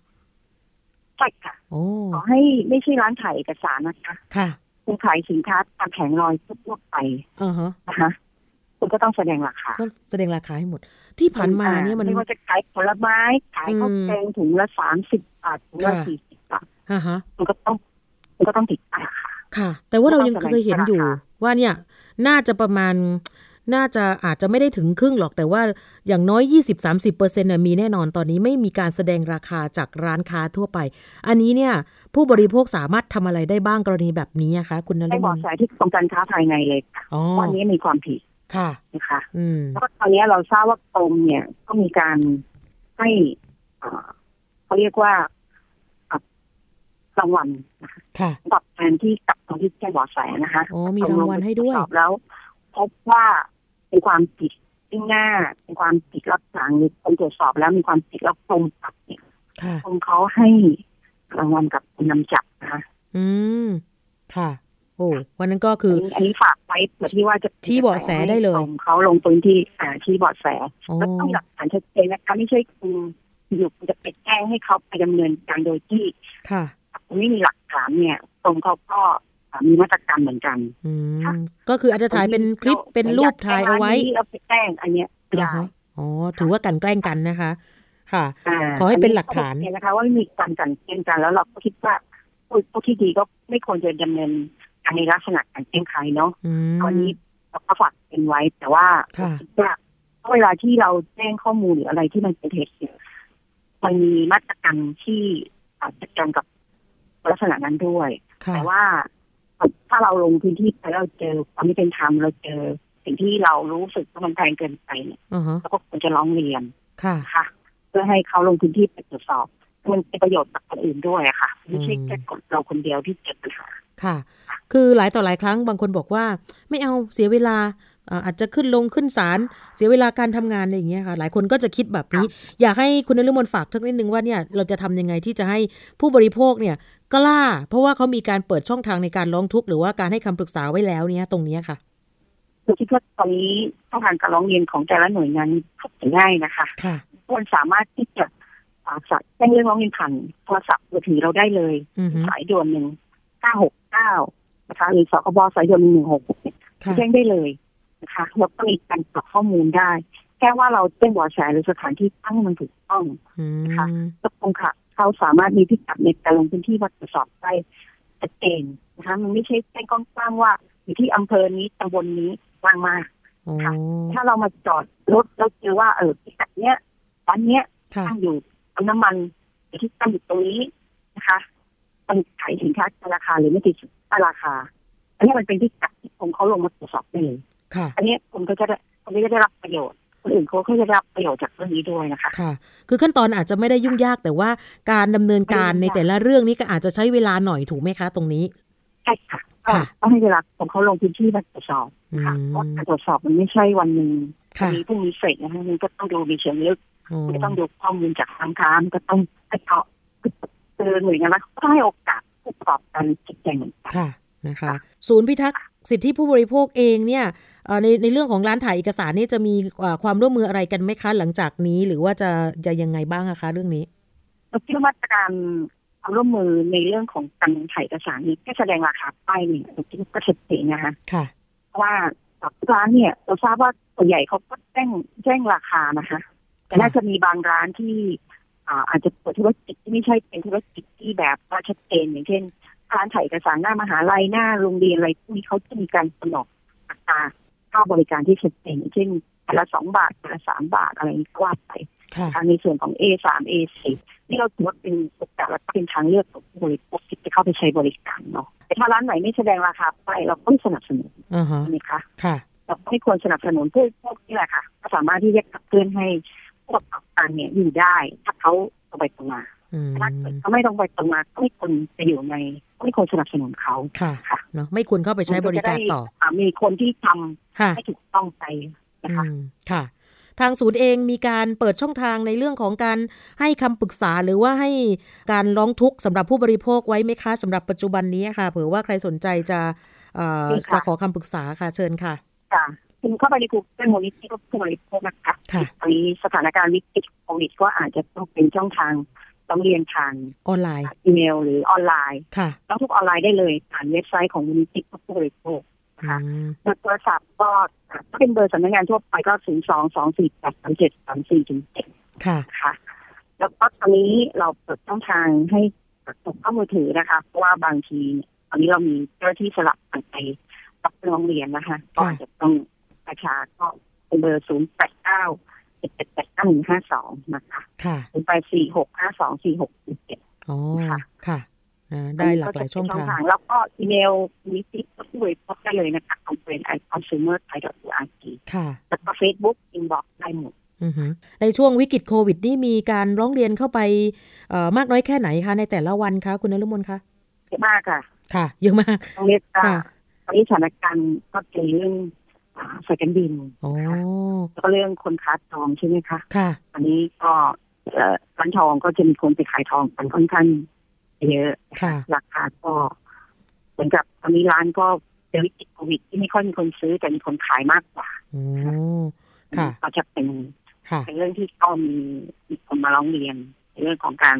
ใช่ค่ะ
โอ้
ขอให้ไม่ใช่ร้านถ่ายเอกสารนะคะ
ค่ะ
คุณขายสินค้าตามแผงลอยทั่วไป
อ่าฮะ
นะคะ คุณก็ต้องแสดงราคา
ก็แสดงราคาให้หมด ที่ผ่านมาเนี่ยมัน
ไม่ว่าจะขายผลไม้ขายข้าว
อืม
แกงถุงละสามสิบบาทถุงละ
ค่ะ
สี่สิบบาท
อ่าฮะ
มันก็ต้องมันก็ต้องติดป้ายราคา
ค่ะ แต่ว่าเรายัง
ก็ต้อง
เคยเห็นอยู่
แสดงราคา
ว่าเนี่ย น่าจะประมาณน่าจะอาจจะไม่ได้ถึงครึ่งหรอกแต่ว่าอย่างน้อย 20-30%เปอร์เซ็นต์มีแน่นอนตอนนี้ไม่มีการแสดงราคาจากร้านค้าทั่วไป อันนี้เนี่ย ผู้บริโภคสามารถทำอะไรได้บ้างกรณีแบบนี้อะคะ คุณน
ให้
ฤ
บ
ม
อก
ล
สายที่กรมการค้าภายในเลยค่ะ
อ๋อ
ว่าอันนี้มีความผิด
ค่ะ
นะคะ
อืม
แล้วก็ตอนนี้เราทราบว่ากรมเนี่ยก็มีการให้อ่าเขาเรียกว่าอะรางวัลนะคะ
ค่ะ
ตอบแทนที่กับคนที่แจ้งเบาะแสนะคะ
อ๋อมีรางวัลให้ด้วย
ตรวจสอบแล้ว พบว่าเป็นความผิดที่หน้าเป็นความผิดรับหลังหรือคนตรวจสอบแล้วมีความผิดแล้วกรมปรับเนี่ย
ค่ะ
กรมเขาให้รางวัลกับคนนำจับนะคะ
อืมค่ะ โอ้วันนั้นก็คือ
นนี้อันนี้ฝากไว้เผื่อที่ว่าจะ
ชี้เบาะแสได้เลย
ให้กรมเขาลงพื้นที่อ่าชี้เบาะแส
อ๋อ
แล้วต้องหลักฐานชัดเจนนะคะไม่ใช่คุณอยู่คุณจะไปแจ้งให้เขาไปดำเนินการโดยที่
ค่ะ
ไม่มีหลักฐานเนี่ยกรมเขาก็มีมาตรการเหมือนกัน
อืม
ค่ะ
ก็คืออาจจะถ่ายเป็นคลิปเป็นรูปถ่ายเอาไว้
เราไปแกล้งอันเนี้ยไม่
เหรอ
ได้
คะอ๋อถือว่ากันแกล้งกันนะคะ ค่ะาขอให้เป็นหลักฐาน
อันนี้ก็โอเคนะคะ ว่าไม่มีการกลันแกล้งกันแล้วเราก็คิดว่าผู้ผู้ที่ดีก็ไม่ควรจะดำเนิน การในลักษณะการแกล้งใครเนาะ
อืม
ตอนนี้เราก็ฝากเป็นไว้ แต่ว่า
ค่ะ
คิดว่าเวลาที่เราแจ้งข้อมูลหรืออะไรที่มันเป็นเหตุเนี่ยมันมีมาตรการที่อาจจะจัดการกับลักษณะนั้นด้วย
ค่ะ
แต่ว่าถ้าเราลงพื้นที่ไปเราเจอความไม่เป็นธรรมเราเจอสิ่งที่เรารู้สึกว่ามันแพงเกินไปเนี่ย
อือฮะ
เราก็ควรจะร้องเรียน
ค่ะ
นะคะเพื่อให้เขาลงพื้นที่ไปตรวจสอบ มันเป็นประโยชน์กับคนอื่นด้วยอะค่ะ ไม่ใช่แค่กดเราคนเดียวที่เกิดปัญหา
ค่ะ คือหลายต่อหลายครั้งบางคนบอกว่า ไม่เอาเสียเวลาอ่าอาจจะขึ้นลงขึ้นศาลเสียเวลาการทำงานอะไรอย่างเงี้ยค่ะ หลายคนก็จะคิดแบบนี้ อยากให้คุณนฤมลฝากทักนิดนึงว่าเนี่ยเราจะทำยังไงที่จะให้ผู้บริโภคเนี่ยกล้า เพราะว่าเขามีการเปิดช่องทางในการร้องทุกข์หรือว่าการให้คำปรึกษาไว้แล้วเนี่ยตรงเนี้ยค่ะ
คือคิดว่าตอนนี้ช่องทางการร้องเรียนของแต่ละหน่วยงานเข้าถึงง่ายนะคะ
ค่ะ
ควรสามารถที่จะอ่าสั่งแจ้งเรื่องร้องเรียนผ่านโทรศัพท์มือถือเราได้เลย
อือฮึ
สายด่วนหนึ่งเก้าหก เก้านะคะหรือสคบสายด่วนหนึ่งหกเนี่ย
ค่ะ
แจ้งได้เลยนะคะแล้วก็มีการกรอกข้อมูลได้ แค่ว่าเราแจ้งเบาะแสหรือสถานที่ตั้งให้มันถูกต้อง
อืม
ค่ะก็คงค่ะ เขาสามารถมีพิกัดในการลงพื้นที่มาตรวจสอบได้ชัดเจนนะคะมันไม่ใช่แจ้งกว้างๆว่าอยู่ที่อำเภอนี้ตำบลนี้วางมา
โอ้
ค่ะถ้าเรามาจอดรถแล้วเจอว่าเออพิกัดเนี้ยร้านเนี้ย
ค่ะ
ตั้งอยู่ปั๊มน้ำมันอยู่ที่ตั้งอยู่ตรงนี้นะคะ มันขายสินค้าเกินราคาหรือไม่ติดราคา อันนี้มันเป็นพิกัดที่ผมเขาลงมาตรวจสอบได้เลย
ค่ะ
อันนี้ผมก็จะได้ผมก็จะได้รับประโยชน์คนอื่นเขาก็จะได้รับประโยชน์จากเรื่องนี้ด้วยนะคะ
ค่ะ คือขั้นตอนอาจจะไม่ได้ยุ่งยากแต่ว่าการดำเนินการในแต่ละเรื่องนี้ก็อาจจะใช้เวลาหน่อยถูกไหมคะ ตรงนี้
ใช่ค่ะ
ค่ะ
ต้องให้เวลาผมเขาลงพื้นที่มาตรวจสอบค่ะ
อืม
เพราะการตรวจสอบมันไม่ใช่วันหนึ่ง
ค่ะ
มีพรุ่งนี้เสร็จนะคะมันก็ต้องดูในเชิงลึก
โอ้
ก็ต้องดูข้อมูลจากทางการก็ต้องให้เขาเตือนหน่วยงานรัฐก็ให้โอกาสผู้ ประกอบการจิตใจเหมือนกัน
ค่ะนะคะ ศูนย์พิทักษ์สิทธิผู้บริโภคเองเนี่ยเอ่อในในเรื่องของร้านถ่ายเอกสารนี่จะมีเอ่อความร่วมมืออะไรกันไหมคะ หลังจากนี้หรือว่าจะจะยังไงบ้างอะคะเรื่องนี้
เราคิดว่ามาตรการความร่วมมือในเรื่องของการถ่ายเอกสารนี้แค่แสดงราคาป้ายเนี่ยเราคิดว่าก็ชัดเจนนะคะ
ค่ะ
เพราะว่าร้านเนี่ย เราทราบว่าส่วนใหญ่เขาก็แจ้งแจ้งราคานะคะ แต่น่าจะมีบางร้านที่ อ่าอาจจะเปิดธุรกิจที่ไม่ใช่เป็นธุรกิจที่แบบว่าชัดเจนอย่างเช่นร้านถ่ายเอกสารหน้ามหาลัยหน้าโรงเรียนอะไรพวกนี้เขาจะมีการกำหนดอัตราค่าบริการที่ชัดเจนอย่างเช่นแต่ละสองบาทแต่ละสามบาทอะไรก็ว่าไป
ค่ะ
ทางในส่วนของ A สาม A สี่นี่เราถือว่าเป็นโอกาสและเป็นทางเลือกของผู้บริโภคที่จะเข้าไปใช้บริการเนาะแต่ถ้าร้านไหนไม่แสดงราคาไปเราก็ไม่สนับสนุน
อ่าฮะ
ใช่ไหมคะ
ค่ะ
เราไม่ควรสนับสนุนผู้พวกนี่แหละค่ะก็สามารถที่จะขับเคลื่อนให้ ผู้ประกอบการเนี่ยอยู่ได้ถ้าเขาตรงไปตรงมา
อืม
ถ้าเกิดเขาไม่ตรงไปตรงมาก็ไม่ควรจะอยู่ในก็ไม่ควรสนับสนุนเขา
ค่ะ
ค่ะ
เนาะไม่ควรเข้าไปใช้บริการต่อ
มันจะได้ามีคนที่ทำ
ค่ะ
ให้ถูกต้องไปนะคะ
อืมค่ะทางศูนย์เองมีการเปิดช่องทางในเรื่องของการให้คำปรึกษาหรือว่าให้การร้องทุกข์สำหรับผู้บริโภคไว้ไหมคะสำหรับปัจจุบันนี้ค่ะ เผื่อว่าใครสนใจจะเอ่อ
มีค่ะ
จะขอคำปรึกษาค่ะเชิญค่ะ
ค่ะคุณเข้าไปในกลุ่มเป็นมูลนิธิผู้บริโภคนะคะ
ค่ะ
ตอนนี้สถานการณ์วิกฤตโควิดก็อาจจะต้องเป็นช่องทางร้องเรียนทาง
ออนไลน์
อีเมลหรือออนไลน์
ค่ะ
ต้องทุกออนไลน์ได้เลยผ่านเว็บไซต์ของมูลนิธิผู้บริโภคนะคะ
อืม
เบอร์โทรศัพท์ก็ถ้าเป็นเบอร์สำนักงานทั่วไปก็ศูนย์สองสองสี่แปดสามเจ็ดสามสี่ถึงเจ็ด
ค่ะ
ค่ะแล้วก็ตอนนี้เราเปิดช่องทางให้ตกข้อมือถือนะคะเพราะว่าบางทีตอนนี้เรามีเจ้าหน้าที่สลับกันไปรับร้องเรียนนะคะ ก็อาจจะต้อง ประชาก็เป็นเบอร์ศูนย์แปดเก้าเจ็ดแปดแปดเก้าหนึ่งห้าสองนะคะ
ค่ะ
ศูนย์แปดสี่หกห้าสองสี่หกเจ็ด
อ๋อ
ค่ะ
ค่ะอ่าได้หลากหลายช่องทาง
แล้วก็อีเมลนิติผู้บริโภคได้เลยนะคะของเป็น i consumer thai org
ค่ะ
แล้วก็ Facebook inbox ได้หมด
อือฮึในช่วงวิกฤตโควิดนี่มีการร้องเรียนเข้าไปเอ่อมากน้อยแค่ไหนคะ ในแต่ละวันคะ คุณนฤมลคะ
เยอะมากค่ะ
ค่ะ เยอะมาก
ต้องเรียกว่า
ค่ะ
ตอนนี้สถานการณ์ก็เป็นเรื่องอ่า สายการบิน
โอ้
แล้วก็เรื่องคนค้าทองใช่ไหมคะ
ค่ะ
อันนี้ก็เอ่อร้านทองก็จะมีคนไปขายทองกันค่อนข้างเยอะ
ค่ะ
ราคาก็เหมือนกับตอนนี้ร้านก็เป็นวิกฤตโควิดที่ไม่ค่อยมีคนซื้อแต่มีคนขายมากกว่า
โอ้ค่ะ
ก็จะเป็น
ค่ะ
เป็นเรื่องที่ก็มีมีคนมาร้องเรียนในเรื่องของการ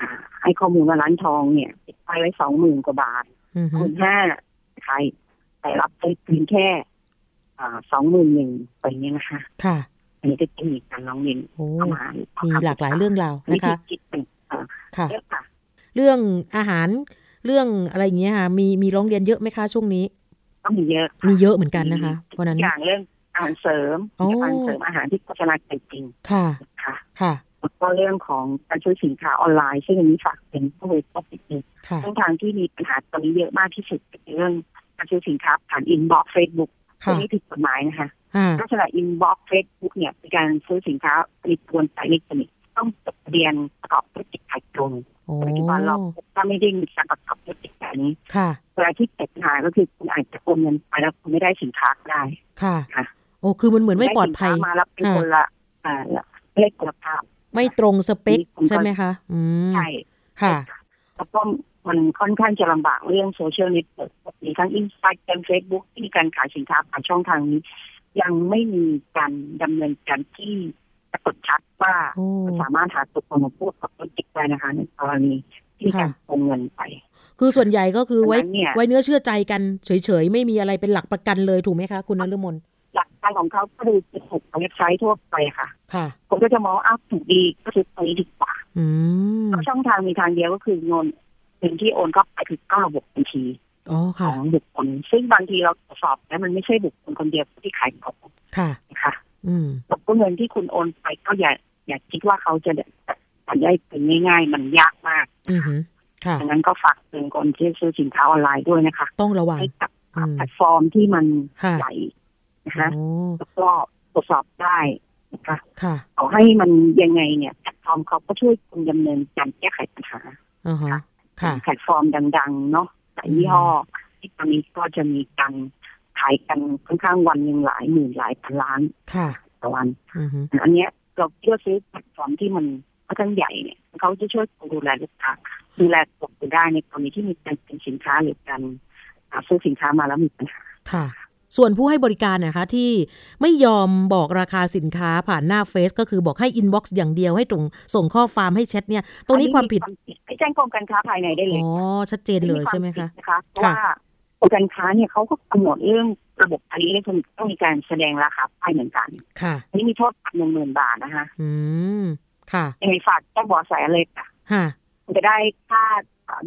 อ่าให้ข้อมูลว่าร้านทองเนี่ยติดไปไว้สองหมื่นกว่าบาท
อือฮึ
หมื่นห้าขายแต่รับไปเพียงแค่ สองหมื่นหนึ่งไปเนี้ยนะคะ
ค่ะ
อันนี้ก็จะมีการร้องเรียน
โอ้
เข้ามา
มีหลากหลายเรื่องราว
วิ
นะ
ธี
คะ
คิดเป็นเอ่อ
ค่ะ
เยอะค่ะ
เรื่องอาหารเรื่องอะไรอย่างเงี้ยค่ะมีมีร้องเรียนเยอะไหมคะช่วงนี้
ก็มีเยอะค่ะ
มีเยอะเหมือนกันนะคะเพราะฉะนั้น
อย่างเรื่องอาหารเสริม
โอ้
อาหารเสริมอาหารที่โฆษณาเกินจริง
ค่ะ
ค่ะ
ค่ะ
แล้วก็เรื่องของการซื้อสินค้าออนไลน์ ซึ่งอันนี้ฝากเป็นผู้บริโภคนิดนึง
ค่ะ
ช่องทางที่มีปัญหาตอนนี้เยอะมากที่สุดเป็นเรื่องการซื้อสินค้าผ่าน inbox เฟซบุ๊ก
ค่ะ
นี้ผิดกฎหมายนะคะ
อ่า
ลักษณะ inbox เฟซบุ๊กเนี่ยเป็นการซื้อสินค้าผลิตกวนสายอิเล็กทรอนิกส์ต้องจดทะเบียนประกอบธุรกิจขายตรง
โอ้
ปัจจุบันเราถ้าไม่ได้มีการประกอบธุรกิจแบบนี้
ค่ะ
เวลาที่เกิดปัญหาก็คือคุณอาจจะโอนเงินไปแล้วคุณไม่ได้สินค้าก็ได้
ค่ะ
ค่ะ
โอ้คือมันเหมือนไม่ปลอดภัย
ได้สินค้ามาแล้วเป็นคนละอ่าเลขคุณภาพ
ไม่ตรงสเปค
คุณก็
ใช่ไหมคะอืม
ใช่
ค่ะ
แล้วก็ มันค่อนข้างจะลำบากเรื่อง social network มีทั้งอินสตาแกรมเฟซบุ๊กที่มีการขายสินค้าผ่านช่องทางนี้ ยังไม่มีการดำเนินการที่ปรากฏชัดว่า
โอ้
สามารถหาตัวตนมาพูดกับธุรกิจได้นะคะในกรณีที่มีการ
ค่ะ
โกงเงินไป
คือส่วนใหญ่ก็คือไว้
ดังนั้นเนี่ย
ไว้เนื้อเชื่อใจกันเฉยๆ ไม่มีอะไรเป็นหลักประกันเลยถูกไหมคะ คุณนฤมล
หลักการของเขาก็คือจะถูกเว็บไซต์ทั่วไปค่ะ
ค่ะ
ผมก็จะมองว่าอ้าวถูกดีก็คือตรงนี้ดีกว่า
อืม
เพราะช่องทางมีทางเดียวก็คือเงิน เงินที่โอนเข้าไปคือเข้าระบบบัญชี
อ๋อ
ข
ค่ะ
องบุคคล ซึ่งบางทีเราตรวจสอบแล้วมันไม่ใช่บุคคลคนเดียวที่ขายของ
ค่ะ
นะคะ
อืม
แล้วก็เงินที่คุณโอนไปก็อย่าอย่าคิดว่าเขาจะได้เป็นง่าย ๆ มันยากมาก
อือหือค่ะ
ดังนั้นก็ฝากเตือนคนที่ซื้อสินค้าออนไลน์ด้วยนะคะ
ต้องระวัง
ให้กับ
อืม
แพลตฟอร์มที่มัน
ค่ะ
ใหญ่นะคะ
โอ้
แล้วก็ตรวจสอบได้นะคะ
ค่ะ
เอาให้มันยังไงเนี่ยแพลตฟอร์มเขาก็ช่วยคุณดำเนินการแก้ไขปัญหา
อ่าฮะค่ะ
แพลตฟอร์มดัง ๆ เนาะหลายยี่ห้อที่ตอนนี้ก็จะมีการขายกันค่อนข้างวันหนึ่งหลายหมื่นหลายพันล้าน
ค่ะ
ต่อวัน
อือหือ
อันเนี้ยเราเลือกซื้อแพลตฟอร์มที่มันค่อนข้างใหญ่เนี่ยเขาจะช่วยดูแลลูกค้าดูแลตกอยู่ได้ในกรณีที่มีการเป็นสินค้าหรือการอ่าซื้อสินค้ามาแล้วมีปัญหา
ค่ะ ส่วนผู้ให้บริการนะคะที่ไม่ยอมบอกราคาสินค้าผ่านหน้าเฟซก็คือบอกให้อินบ็อกซ์อย่างเดียวให้ตรงส่งข้อความให้แชทเนี่ยตรงนี้ความผิด
ให้แจ้งกรมการค้าภายในได้เลย
อ๋อชัดเจนเลยใช่ไหมคะ
นะคะเพราะว่ากรมการค้าเนี่ยเขาก็กำหนดเรื่องระบบอันนี้เลยต้องมีการแสดงราคาป้ายเหมือนกัน
ค่ะ
อันนี้มีโทษปรับหนึ่งหมื่นบาทนะคะ
อืม ค่ะ
ยังไงฝากแจ้งเบอแสเลยค่ะ
ค่ะ
จะได้ค่า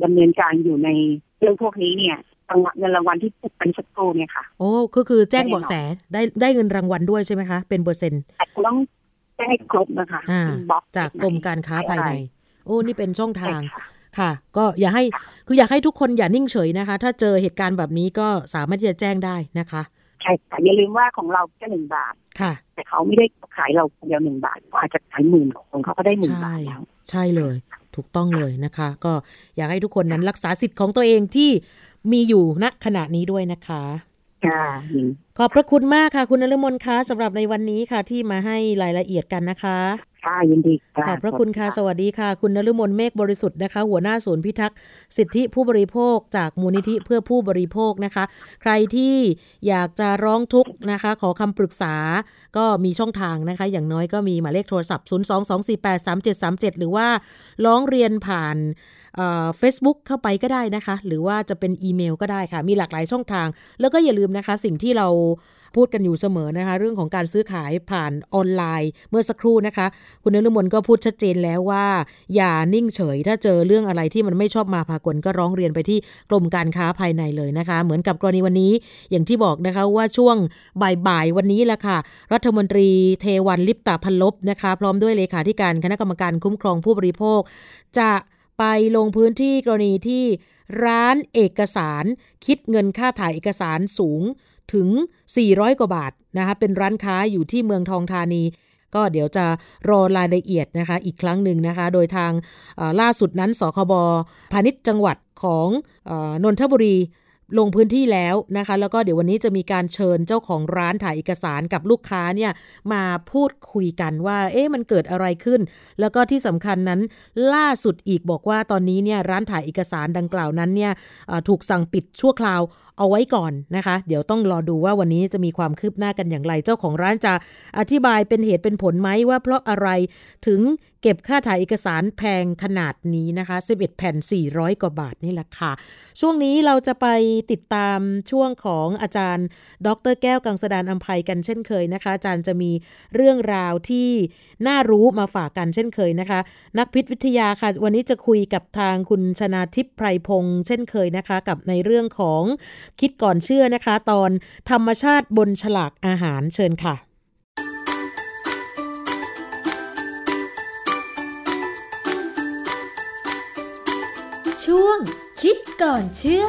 ดำเนินการอยู่ในเรื่องพวกนี้เนี่ย รางวัลเงินรางวัลที่พูดเป็นสักครู่เนี่ยค่ะ
โอ้ก็คือแจ้งเบาะแสได้ได้เงินรางวัลด้วยใช่ไหมคะ เป็นเปอร์เซ็นต์
แต่คุณต้องแจ้งให้ครบนะคะ
อ่า
บ็อก
จากกรมการค้าภายใน โอ้นี่เป็นช่องทาง
ค่ะ
ค่ะ ก็อย่าให้คืออยากให้ทุกคนอย่านิ่งเฉยนะคะ ถ้าเจอเหตุการณ์แบบนี้ก็สามารถที่จะแจ้งได้นะคะ
ใช่ค่ะอย่าลืมว่าของเราแค่หนึ่งบาท
ค่ะ
แต่เขาไม่ได้ขายเราคนเดียวหนึ่งบาทก็อาจจะขายหมื่นคนเขาก็ได้หนึ่ง
ใช่
บาทแล้ว
ใช่เลย ถูกต้องเลยนะคะ ก็อยากให้ทุกคนนั้นรักษาสิทธิ์ของตัวเองที่ มีอยู่ณขณะนี้ด้วยนะคะ
ค่ะหญิง
ขอบพระคุณมากค่ะ คุณนฤมลคะสำหรับในวันนี้ค่ะ ที่มาให้รายละเอียดกันนะคะ
ค่ะยินดีค่ะ
ขอบพระคุณค่ะ สวัสดีค่ะ คุณนฤมลเมฆบริสุทธิ์นะคะ หัวหน้าศูนย์พิทักษ์สิทธิผู้บริโภคจากมูลนิธิเพื่อผู้บริโภคนะคะ ใครที่อยากจะร้องทุกข์นะคะ ขอคำปรึกษาก็มีช่องทางนะคะ อย่างน้อยก็มีหมายเลขโทรศัพท์ 022483737 หรือว่าร้องเรียนผ่าน เฟซบุ๊กเข้าไปก็ได้นะคะ หรือว่าจะเป็นอีเมลก็ได้ค่ะ มีหลากหลายช่องทาง แล้วก็อย่าลืมนะคะ สิ่งที่เราพูดกันอยู่เสมอนะคะ เรื่องของการซื้อขายผ่านออนไลน์เมื่อสักครู่นะคะ คุณนฤมลก็พูดชัดเจนแล้วว่า อย่านิ่งเฉย ถ้าเจอเรื่องอะไรที่มันไม่ชอบมาพากลก็ร้องเรียนไปที่กรมการค้าภายในเลยนะคะ เหมือนกับกรณีวันนี้อย่างที่บอกนะคะว่าช่วงบ่ายๆวันนี้แหละค่ะ รัฐมนตรีเทวันลิปตาพันลบนะคะ พร้อมด้วยเลขาธิการคณะกรรมการคุ้มครองผู้บริโภค จะ ไปลงพื้นที่กรณีที่ร้านเอกสาร คิดเงินค่าถ่ายเอกสารสูงถึง 400 กว่าบาทนะคะเป็นร้านค้าอยู่ที่เมืองทองธานี ก็เดี๋ยวจะรอรายละเอียดนะคะ อีกครั้งหนึ่งนะคะ โดยทางล่าสุดนั้นสคบพาณิชย์จังหวัดของอนนทบุรี ลงพื้นที่แล้วนะคะ แล้วก็เดี๋ยววันนี้จะมีการเชิญเจ้าของร้านถ่ายเอกสารกับลูกค้าเนี่ยมาพูดคุยกันว่า เอ๊ะมันเกิดอะไรขึ้น แล้วก็ที่สำคัญนั้นล่าสุดอีกบอกว่าตอนนี้เนี่ยร้านถ่ายเอกสารดังกล่าวนั้นเนี่ยถูกสั่งปิดชั่วคราว เอาไว้ก่อนนะคะ เดี๋ยวต้องรอดูว่าวันนี้จะมีความคืบหน้ากันอย่างไร เจ้าของร้านจะอธิบายเป็นเหตุเป็นผลไหมว่าเพราะอะไรถึงเก็บค่าถ่ายเอกสารแพงขนาดนี้นะคะ 11 แผ่น 400 กว่าบาทนี่แหละค่ะ ช่วงนี้เราจะไปติดตามช่วงของอาจารย์ ดรแก้วกังสดานอัมภัยกันเช่นเคยนะคะ อาจารย์จะมีเรื่องราวที่น่ารู้มาฝากกันเช่นเคยนะคะ นักพิษวิทยาค่ะ วันนี้จะคุยกับทางคุณชนาทิพย์ไพรพงษ์เช่นเคยนะคะ กับในเรื่องของคิดก่อนเชื่อนะคะ ตอนธรรมชาติบนฉลากอาหารเชิญค่ะ
ช่วงคิดก่อนเชื่อ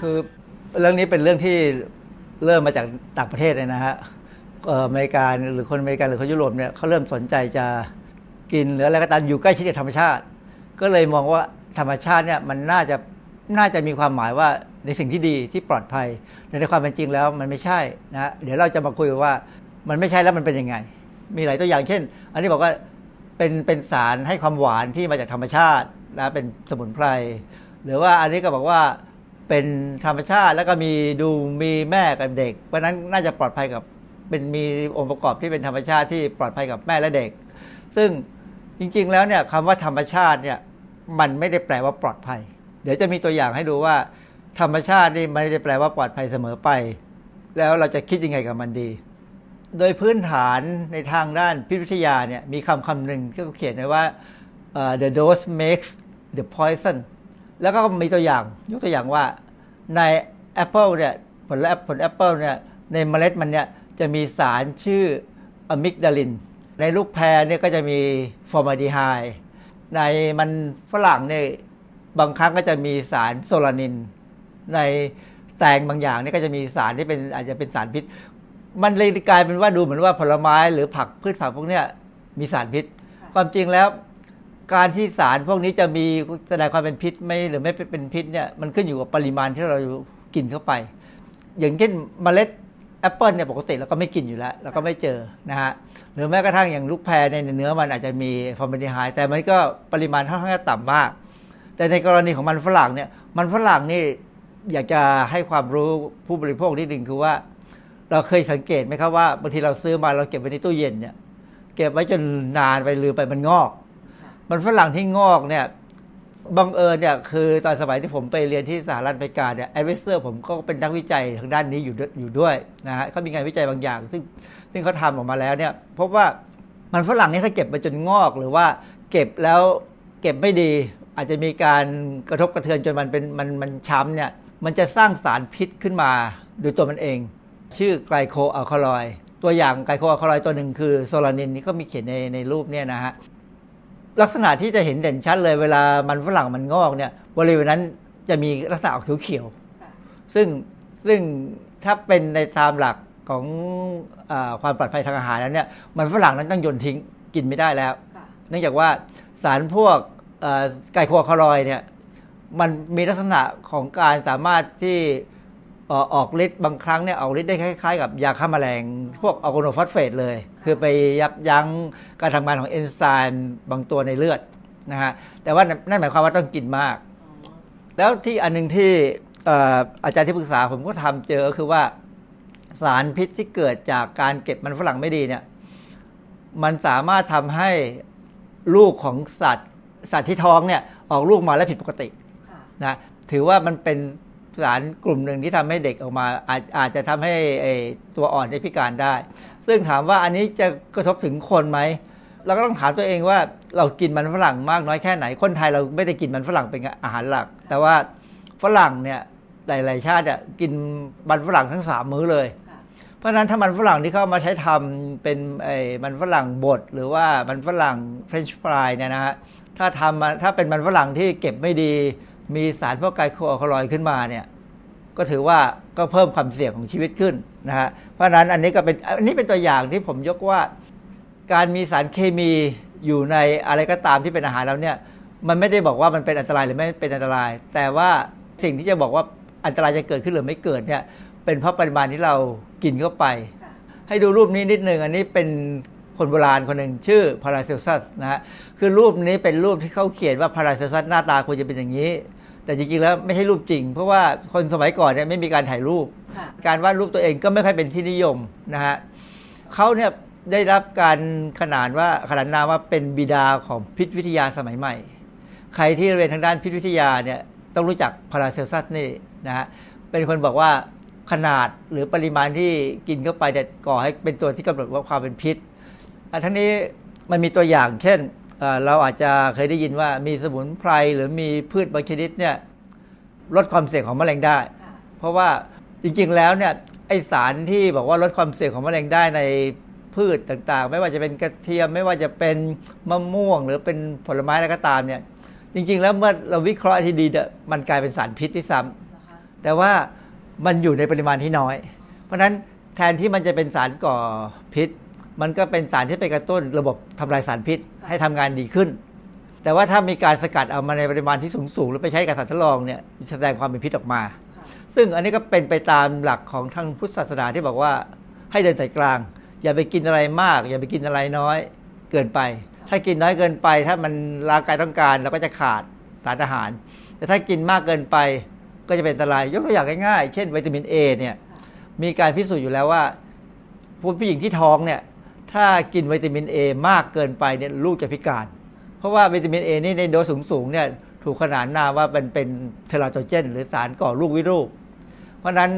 คือเรื่องนี้เป็นเรื่องที่เริ่มมาจากต่างประเทศเลยนะฮะเอ่ออเมริกาหรือคนอเมริกันหรือคนยุโรปเนี่ยเขาเริ่มสนใจจะ กินหรืออะไรก็ตามอยู่ใกล้ชิดกับธรรมชาติ ก็เลยมองว่าธรรมชาติเนี่ยมันน่าจะน่าจะมีความหมายว่าในสิ่งที่ดีที่ปลอดภัยแต่ในความเป็นจริงแล้วมันไม่ใช่นะเดี๋ยวเราจะมาคุยว่ามันไม่ใช่แล้วมันเป็นยังไง มีหลายตัวอย่างเช่น อันนี้บอกว่าเป็นเป็นสารให้ความหวานที่มาจากธรรมชาตินะเป็นสมุนไพรหรือว่าอันนี้ก็บอกว่าเป็นธรรมชาติแล้วก็มีดูมีแม่กับเด็ก เพราะนั้นน่าจะปลอดภัยกับเป็นมีองค์ประกอบที่เป็นธรรมชาติที่ปลอดภัยกับแม่และเด็ก ซึ่ง จริงๆแล้วเนี่ยคำว่าธรรมชาติเนี่ยมันไม่ได้แปลว่าปลอดภัย เดี๋ยวจะมีตัวอย่างให้ดูว่า ธรรมชาตินี่ไม่ได้แปลว่าปลอดภัยเสมอไป แล้วเราจะคิดยังไงกับมันดี โดยพื้นฐานในทางด้านพิษวิทยาเนี่ยมีคำคำหนึ่งที่เขาเขียนไว้ว่าเอ่อ the dose makes the poison แล้วก็มีตัวอย่างยกตัวอย่างว่าในแอปเปิลเนี่ยผลแอปผลแอปเปิลเนี่ยในเมล็ดมันเนี่ยจะมีสารชื่ออะมิกดาลิน ในลูกแพรเนี่ยก็จะมีฟอร์มาลดีไฮด์ในมันฝรั่งเนี่ยบางครั้งก็จะมีสารโซลานิน ในแตงบางอย่างเนี่ยก็จะมีสารที่เป็นอาจจะเป็นสารพิษ มันเลยกลายเป็นว่าดูเหมือนว่าผลไม้หรือผักพืชผักพวกเนี้ยมีสารพิษ ความจริงแล้ว การที่สารพวกนี้จะมีแสดงความเป็นพิษไม่หรือไม่เป็นพิษเนี่ยมันขึ้นอยู่กับปริมาณที่เรากินเข้าไป อย่างเช่นเมล็ด แอปเปิลเนี่ยปกติเราก็ไม่กินอยู่แล้วเราก็ไม่เจอนะฮะหรือแม้กระทั่งอย่างลูกแพรในเนื้อมันอาจจะมีฟอร์มาลดีไฮด์แต่มันก็ปริมาณค่อนข้างจะต่ำมาก แต่ในกรณีของมันฝรั่งเนี่ยมันฝรั่งนี่อยากจะให้ความรู้ผู้บริโภคนิดนึงคือว่า เราเคยสังเกตไหมครับว่าบางทีเราซื้อมาเราเก็บไว้ในตู้เย็นเนี่ยเก็บไว้จนนานไปลืมไปมันงอก มันฝรั่งที่งอกเนี่ย บังเอิญเนี่ยคือตอนสมัยที่ผมไปเรียนที่สหรัฐอเมริกาเนี่ย advisor ผมก็เป็นนักวิจัยทางด้านนี้อยู่ด้วยอยู่ด้วยนะฮะเขามีงานวิจัยบางอย่าง ซึ่งซึ่งเขาทำออกมาแล้วเนี่ยพบว่ามันฝรั่งนี่ถ้าเก็บไปจนงอก หรือว่าเก็บแล้วเก็บไม่ดี อาจจะมีการกระทบกระเทือนจนมันเป็นมันมันช้ำเนี่ยมันจะสร้างสารพิษขึ้นมาโดยตัวมันเอง ชื่อไกลโคอัลคาลอยตัวอย่างไกลโคอัลคาลอยตัวหนึ่งคือโซลานินนี่ก็มีเขียนในในรูปเนี่ยนะฮะ ลักษณะที่จะเห็นเด่นชัดเลยเวลามันฝรั่งมันงอกเนี่ย บริเวณนั้นจะมีลักษณะออกเขียวๆซึ่งซึ่งถ้าเป็นในตามหลักของอาความปลอดภัยทางอาหารแล้วเนี่ยมันฝรั่งนั้นต้องโยนทิ้งกินไม่ได้แล้ว เนื่องจากว่าสารพวกเอ่อไกลโคอัลคาลอยด์เนี่ยมันมีลักษณะของการสามารถที่เอ่อออกฤทธิ์บางครั้งเนี่ยออกฤทธิ์ได้คล้าย ๆ กับยาฆ่าแมลง พวกออร์กาโนฟอสเฟตเลย คือไปยับยั้งการทำงานของเอนไซม์ม์บางตัวในเลือดนะฮะแต่ว่านั่นหมายความว่าต้องกินมาก แล้วที่อันหนึงที่เอ่ออาจารย์ที่ปรึกษาผมก็ทำเจอก็คือว่าสารพิษที่เกิดจากการเก็บมันฝรั่งไม่ดีเนี่ยมันสามารถทำให้ลูกของสัตว์ สัตว์ที่ท้องเนี่ยออกลูกมาแล้วผิดปกตินะถือว่ามันเป็น สารกลุ่มหนึ่งที่ทำให้เด็กออกมาอาจอาจจะทำให้ไอ้ตัวอ่อนได้พิการได้ ซึ่งถามว่าอันนี้จะกระทบถึงคนไหมเราก็ต้องถามตัวเองว่าเรากินมันฝรั่งมากน้อยแค่ไหน คนไทยเราไม่ได้กินมันฝรั่งเป็นอาหารหลัก แต่ว่าฝรั่งเนี่ยหลายๆชาติเนี่ยกินมันฝรั่งทั้งสามมื้อเลย เพราะฉะนั้นถ้ามันฝรั่งที่เขาเอามาใช้ทำเป็นไอ้มันฝรั่งบดหรือว่ามันฝรั่งเฟรนช์ฟรายเนี่ยนะฮะถ้าทำมาถ้าเป็นมันฝรั่งที่เก็บไม่ดี มีสารพวกไกลโคอะคาลอยขึ้นมาเนี่ยก็ถือว่าก็เพิ่มความเสี่ยงของชีวิตขึ้นนะฮะเพราะฉะนั้นอันนี้ก็เป็นอันนี้เป็นตัวอย่างที่ผมยกว่า การมีสารเคมีอยู่ในอะไรก็ตามที่เป็นอาหารแล้วเนี่ยมันไม่ได้บอกว่ามันเป็นอันตรายหรือไม่เป็นอันตราย แต่ว่าสิ่งที่จะบอกว่าอันตรายจะเกิดขึ้นหรือไม่เกิดเนี่ยเป็นเพราะปริมาณที่เรากินเข้าไป ให้ดูรูปนี้นิดหนึ่งอันนี้เป็นคนโบราณคนหนึ่งชื่อพาราเซลซัสนะฮะคือรูปนี้เป็นรูปที่เขาเขียนว่าพาราเซลซัสหน้าตาควรจะเป็นอย่างนี้ แต่จริงๆแล้วไม่ใช่รูปจริง เพราะว่าคนสมัยก่อนเนี่ยไม่มีการถ่ายรูป การวาดรูปตัวเองก็ไม่ค่อยเป็นที่นิยมนะฮะเขาเนี่ยได้รับการขนานว่าขนานนามว่าเป็นบิดาของพิษวิทยาสมัยใหม่ ใครที่เรียนทางด้านพิษวิทยาเนี่ยต้องรู้จักพาราเซลซัสนี่นะฮะเป็นคนบอกว่าขนาดหรือปริมาณที่กินเข้าไปเนี่ยก่อให้เป็นตัวที่กำหนดว่าความเป็นพิษทั้งนี้มันมีตัวอย่างเช่น เราอาจจะเคยได้ยินว่ามีสมุนไพรหรือมีพืชบางชนิดเนี่ยลดความเสี่ยงของมะเร็งได้ เพราะว่าจริงๆแล้วเนี่ยไอสารที่บอกว่าลดความเสี่ยงของมะเร็งได้ในพืชต่างๆ ไม่ว่าจะเป็นกระเทียม ไม่ว่าจะเป็นมะม่วง หรือเป็นผลไม้อะไรก็ตามเนี่ยจริง ๆ แล้วเมื่อเราวิเคราะห์ที่ดีเนี่ยมันกลายเป็นสารพิษที่ซ้ำแต่ว่ามันอยู่ในปริมาณที่น้อย เพราะฉะนั้นแทนที่มันจะเป็นสารก่อพิษ มันก็เป็นสารที่ไปกระตุ้นระบบทำลายสารพิษให้ทำงานดีขึ้น แต่ว่าถ้ามีการสกัดเอามาในปริมาณที่สูงสูงหรือไปใช้กับสัตว์ทดลองเนี่ยแสดงความเป็นพิษออกมา ซึ่งอันนี้ก็เป็นไปตามหลักของทางพุทธศาสนาที่บอกว่าให้เดินสายกลาง อย่าไปกินอะไรมาก อย่าไปกินอะไรน้อยเกินไป ถ้ากินน้อยเกินไป ถ้ามันร่างกายต้องการเราก็จะขาดสารอาหาร แต่ถ้ากินมากเกินไปก็จะเป็นอันตรายยกตัวอย่างง่ายๆ เช่นวิตามินเอเนี่ยมีการพิสูจน์อยู่แล้วว่าผู้หญิงที่ท้องเนี่ย ถ้ากินวิตามินเอมากเกินไปเนี่ยลูกจะพิการ เพราะว่าวิตามินเอนี่ในโดสสูงๆเนี่ยถูกขนานนามว่าเป็นเป็นเทราโตเจน หรือสารก่อลูกวิรูปเพราะนั้น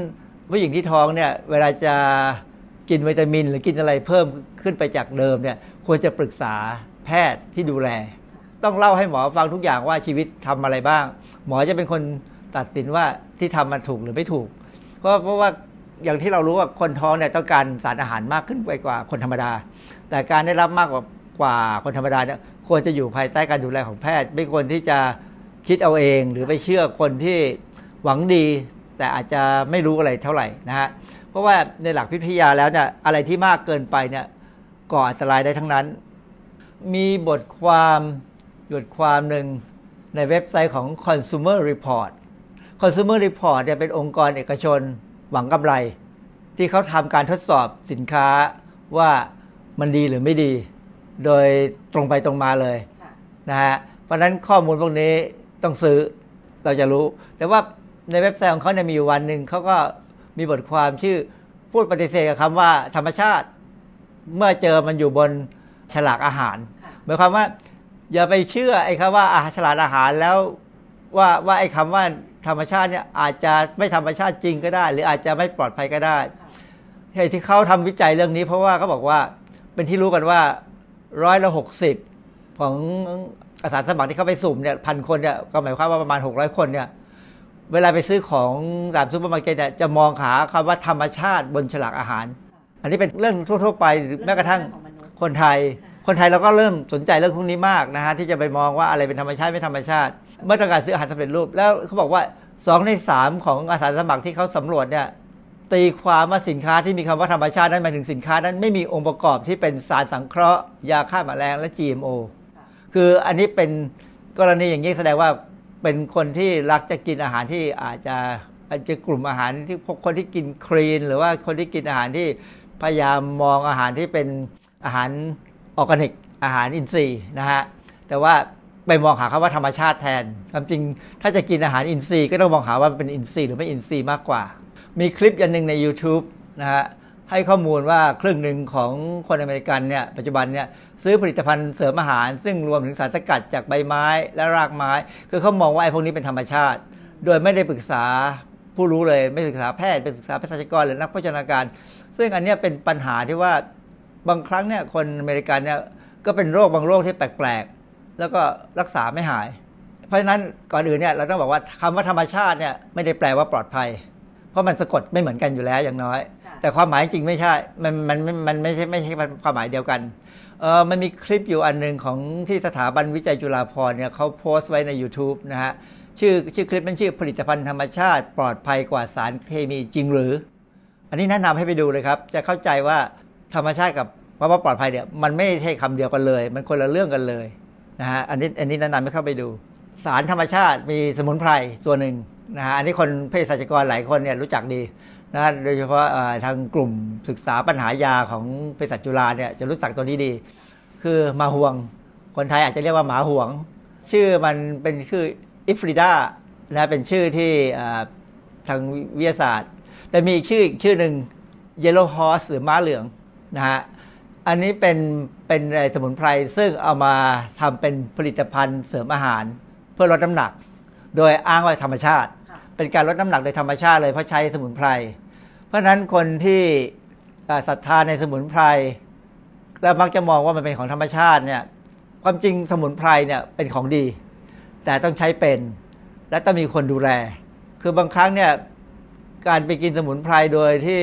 ผู้หญิงที่ท้องเนี่ยเวลาจะกินวิตามิน หรือกินอะไรเพิ่มขึ้นไปจากเดิมเนี่ยควรจะปรึกษาแพทย์ที่ดูแล ต้องเล่าให้หมอฟังทุกอย่างว่าชีวิตทำอะไรบ้าง หมอจะเป็นคนตัดสินว่าที่ทำมันถูกหรือไม่ถูก เพราะเพราะว่า อย่างที่เรารู้ว่าคนท้องเนี่ยต้องการสารอาหารมากขึ้นไปกว่าคนธรรมดา แต่การได้รับมากกว่ากว่าคนธรรมดาเนี่ยควรจะอยู่ภายใต้การดูแลของแพทย์ ไม่ควรที่จะคิดเอาเอง หรือไปเชื่อคนที่หวังดี แต่อาจจะไม่รู้อะไรเท่าไหร่นะฮะเพราะว่าในหลักพิทยาแล้วเนี่ยอะไรที่มากเกินไปเนี่ยก่ออันตรายได้ทั้งนั้น มีบทความบทความหนึ่งในเว็บไซต์ของ Consumer Report Consumer Report เนี่ยเป็นองค์กรเอกชน หวังกำไร ที่เขาทำการทดสอบสินค้าว่ามันดีหรือไม่ดี โดยตรงไปตรงมาเลยนะฮะเพราะนั้นข้อมูลพวกนี้ต้องซื้อเราจะรู้ แต่ว่าในเว็บไซต์ของเขาเนี่ยมีอยู่วันหนึ่งเขาก็มีบทความชื่อพูดปฏิเสธกับคำว่าธรรมชาติเมื่อเจอมันอยู่บนฉลากอาหารหมายความว่า อย่าไปเชื่อไอ้คำว่าอาหารฉลากอาหารแล้ว ว่าว่าไอ้คำว่าธรรมชาติเนี่ยอาจจะไม่ธรรมชาติจริงก็ได้ หรืออาจจะไม่ปลอดภัยก็ได้เหตุที่เขาทำวิจัยเรื่องนี้ เพราะว่าเขาบอกว่าเป็นที่รู้กันว่าร้อยละหกสิบของอาสาสมัครที่เข้าไปสุ่มเนี่ยพันคนเนี่ยก็หมายความว่าประมาณหกร้อยคนเนี่ยเวลาไปซื้อของตามซูเปอร์มาร์เก็ตเนี่ยจะมองหาคำว่าธรรมชาติบนฉลากอาหาร อันนี้เป็นเรื่องทั่ว ๆ ไปแม้กระทั่งคนไทย คนไทยเราก็เริ่มสนใจเรื่องพวกนี้มากนะฮะที่จะไปมองว่าอะไรเป็นธรรมชาติไม่ธรรมชาติเมื่อต้องการซื้ออาหารสำเร็จรูป แล้วเขาบอกว่าสองในสามของอาสาสมัครที่เขาสำรวจเนี่ยตีความว่าสินค้าที่มีคำว่าธรรมชาตินั้นหมายถึงสินค้านั้นไม่มีองค์ประกอบที่เป็นสารสังเคราะห์ ยาฆ่าแมลงและ GMO คืออันนี้เป็นกรณีอย่างนี้แสดงว่าเป็นคนที่รักจะกินอาหารที่อาจจะอาจจะกลุ่มอาหารที่พวกคนที่กินคลีน หรือว่าคนที่กินอาหารที่พยายามมองอาหารที่เป็นอาหารออร์แกนิกอาหารอินทรีย์นะฮะแต่ว่า ไปมองหาคำว่าธรรมชาติแทนความจริงถ้าจะกินอาหารอินทรีย์ก็ต้องมองหาว่าเป็นอินทรีย์หรือไม่อินทรีย์มากกว่า มีคลิปอย่างหนึ่งใน YouTube นะฮะให้ข้อมูลว่าครึ่งหนึ่งของคนอเมริกันเนี่ยปัจจุบันเนี่ยซื้อผลิตภัณฑ์เสริมอาหาร ซึ่งรวมถึงสารสกัดจากใบไม้และรากไม้ คือเขามองว่าไอ้พวกนี้เป็นธรรมชาติ โดยไม่ได้ปรึกษาผู้รู้เลยไม่ศึกษาแพทย์เป็นศึกษาเภสัชกรหรือนักโภชนาการ ซึ่งอันนี้เป็นปัญหาที่ว่าบางครั้งเนี่ยคนอเมริกันเนี่ยก็เป็นโรคบางโรคที่แปลก แล้วก็รักษาไม่หาย เพราะฉะนั้นก่อนอื่นเนี่ยเราต้องบอกว่าคำว่าธรรมชาติเนี่ยไม่ได้แปลว่าปลอดภัย เพราะมันสะกดไม่เหมือนกันอยู่แล้วอย่างน้อย แต่ความหมายจริงไม่ใช่ มันมันมันไม่ใช่ไม่ใช่ความหมายเดียวกันเออมันมีคลิปอยู่อันหนึ่งของที่สถาบันวิจัยจุฬาภรณ์เนี่ยเขาโพสต์ไว้ใน YouTube นะฮะชื่อชื่อคลิปมันชื่อผลิตภัณฑ์ธรรมชาติ ปลอดภัยกว่าสารเคมีจริงหรือ อันนี้แนะนำให้ไปดูเลยครับ จะเข้าใจว่าธรรมชาติกับว่าปลอดภัยเนี่ยมันไม่ใช่คำเดียวกันเลย มันคนละเรื่องกันเลย นะฮะอันนี้อันนี้แนะนำให้เข้าไปดู สารธรรมชาติมีสมุนไพรตัวหนึ่งนะฮะอันนี้คนเภสัชกรหลายคนเนี่ยรู้จักดีนะโดยเฉพาะทางกลุ่มศึกษาปัญหายาของเภสัชจุฬาเนี่ยจะรู้จักตัวนี้ดี คือมาห่วง คนไทยอาจจะเรียกว่าหมาห่วง ชื่อมันเป็นคืออิฟริดานะเป็นชื่อที่ทางวิทยาศาสตร์ แต่มีอีกชื่ออีกชื่อหนึ่ง Yellow Horse หรือม้าเหลืองนะฮะ อันนี้เป็นเป็นสมุนไพรซึ่งเอามาทำเป็นผลิตภัณฑ์เสริมอาหาร เพื่อลดน้ำหนัก โดยอ้างว่าธรรมชาติ เป็นการลดน้ำหนักโดยธรรมชาติเลยเพราะใช้สมุนไพร เพราะฉะนั้นคนที่ศรัทธาในสมุนไพรแล้วมักจะมองว่ามันเป็นของธรรมชาติเนี่ยความจริงสมุนไพรเนี่ยเป็นของดี แต่ต้องใช้เป็น และต้องมีคนดูแล คือบางครั้งเนี่ยการไปกินสมุนไพรโดยที่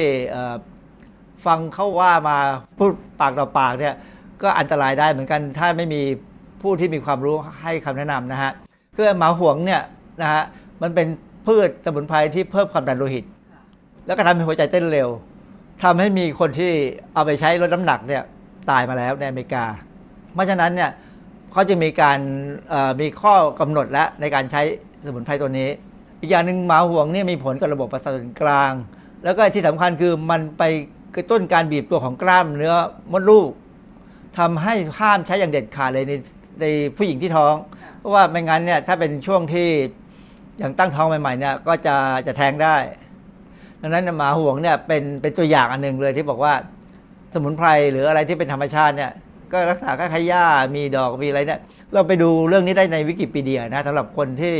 ฟังเขาว่ามาพูดปากต่อปากเนี่ยก็อันตรายได้เหมือนกันถ้าไม่มีผู้ที่มีความรู้ให้คำแนะนำนะฮะคือหมาหวงเนี่ยนะฮะมันเป็นพืชสมุนไพรที่เพิ่มความดันโลหิต แล้วก็ทำให้หัวใจเต้นเร็วทำให้มีคนที่เอาไปใช้ลดน้ำหนักเนี่ยตายมาแล้วในอเมริกา เพราะฉะนั้นเนี่ยเขาจะมีการมีข้อกำหนดและในการใช้สมุนไพรตัวนี้ อีกอย่างหนึ่งหมาห่วงเนี่ยมีผลกับระบบประสาทกลาง แล้วก็ที่สำคัญคือมันไป กระตุ้นการบีบตัวของกล้ามเนื้อมดลูกทำให้ห้ามใช้อย่างเด็ดขาดเลยในในผู้หญิงที่ท้อง เพราะว่าไม่งั้นเนี่ยถ้าเป็นช่วงที่อย่างตั้งท้องใหม่ๆเนี่ยก็จะจะแท้งได้ ดังนั้นหมาห่วงเนี่ยเป็นเป็นตัวอย่างอันหนึ่งเลยที่บอกว่า สมุนไพรหรืออะไรที่เป็นธรรมชาติเนี่ยก็รักษาค่าหญ้ามีดอกมีอะไรเนี่ยเราไปดูเรื่องนี้ได้ในวิกิพีเดียนะสำหรับคนที่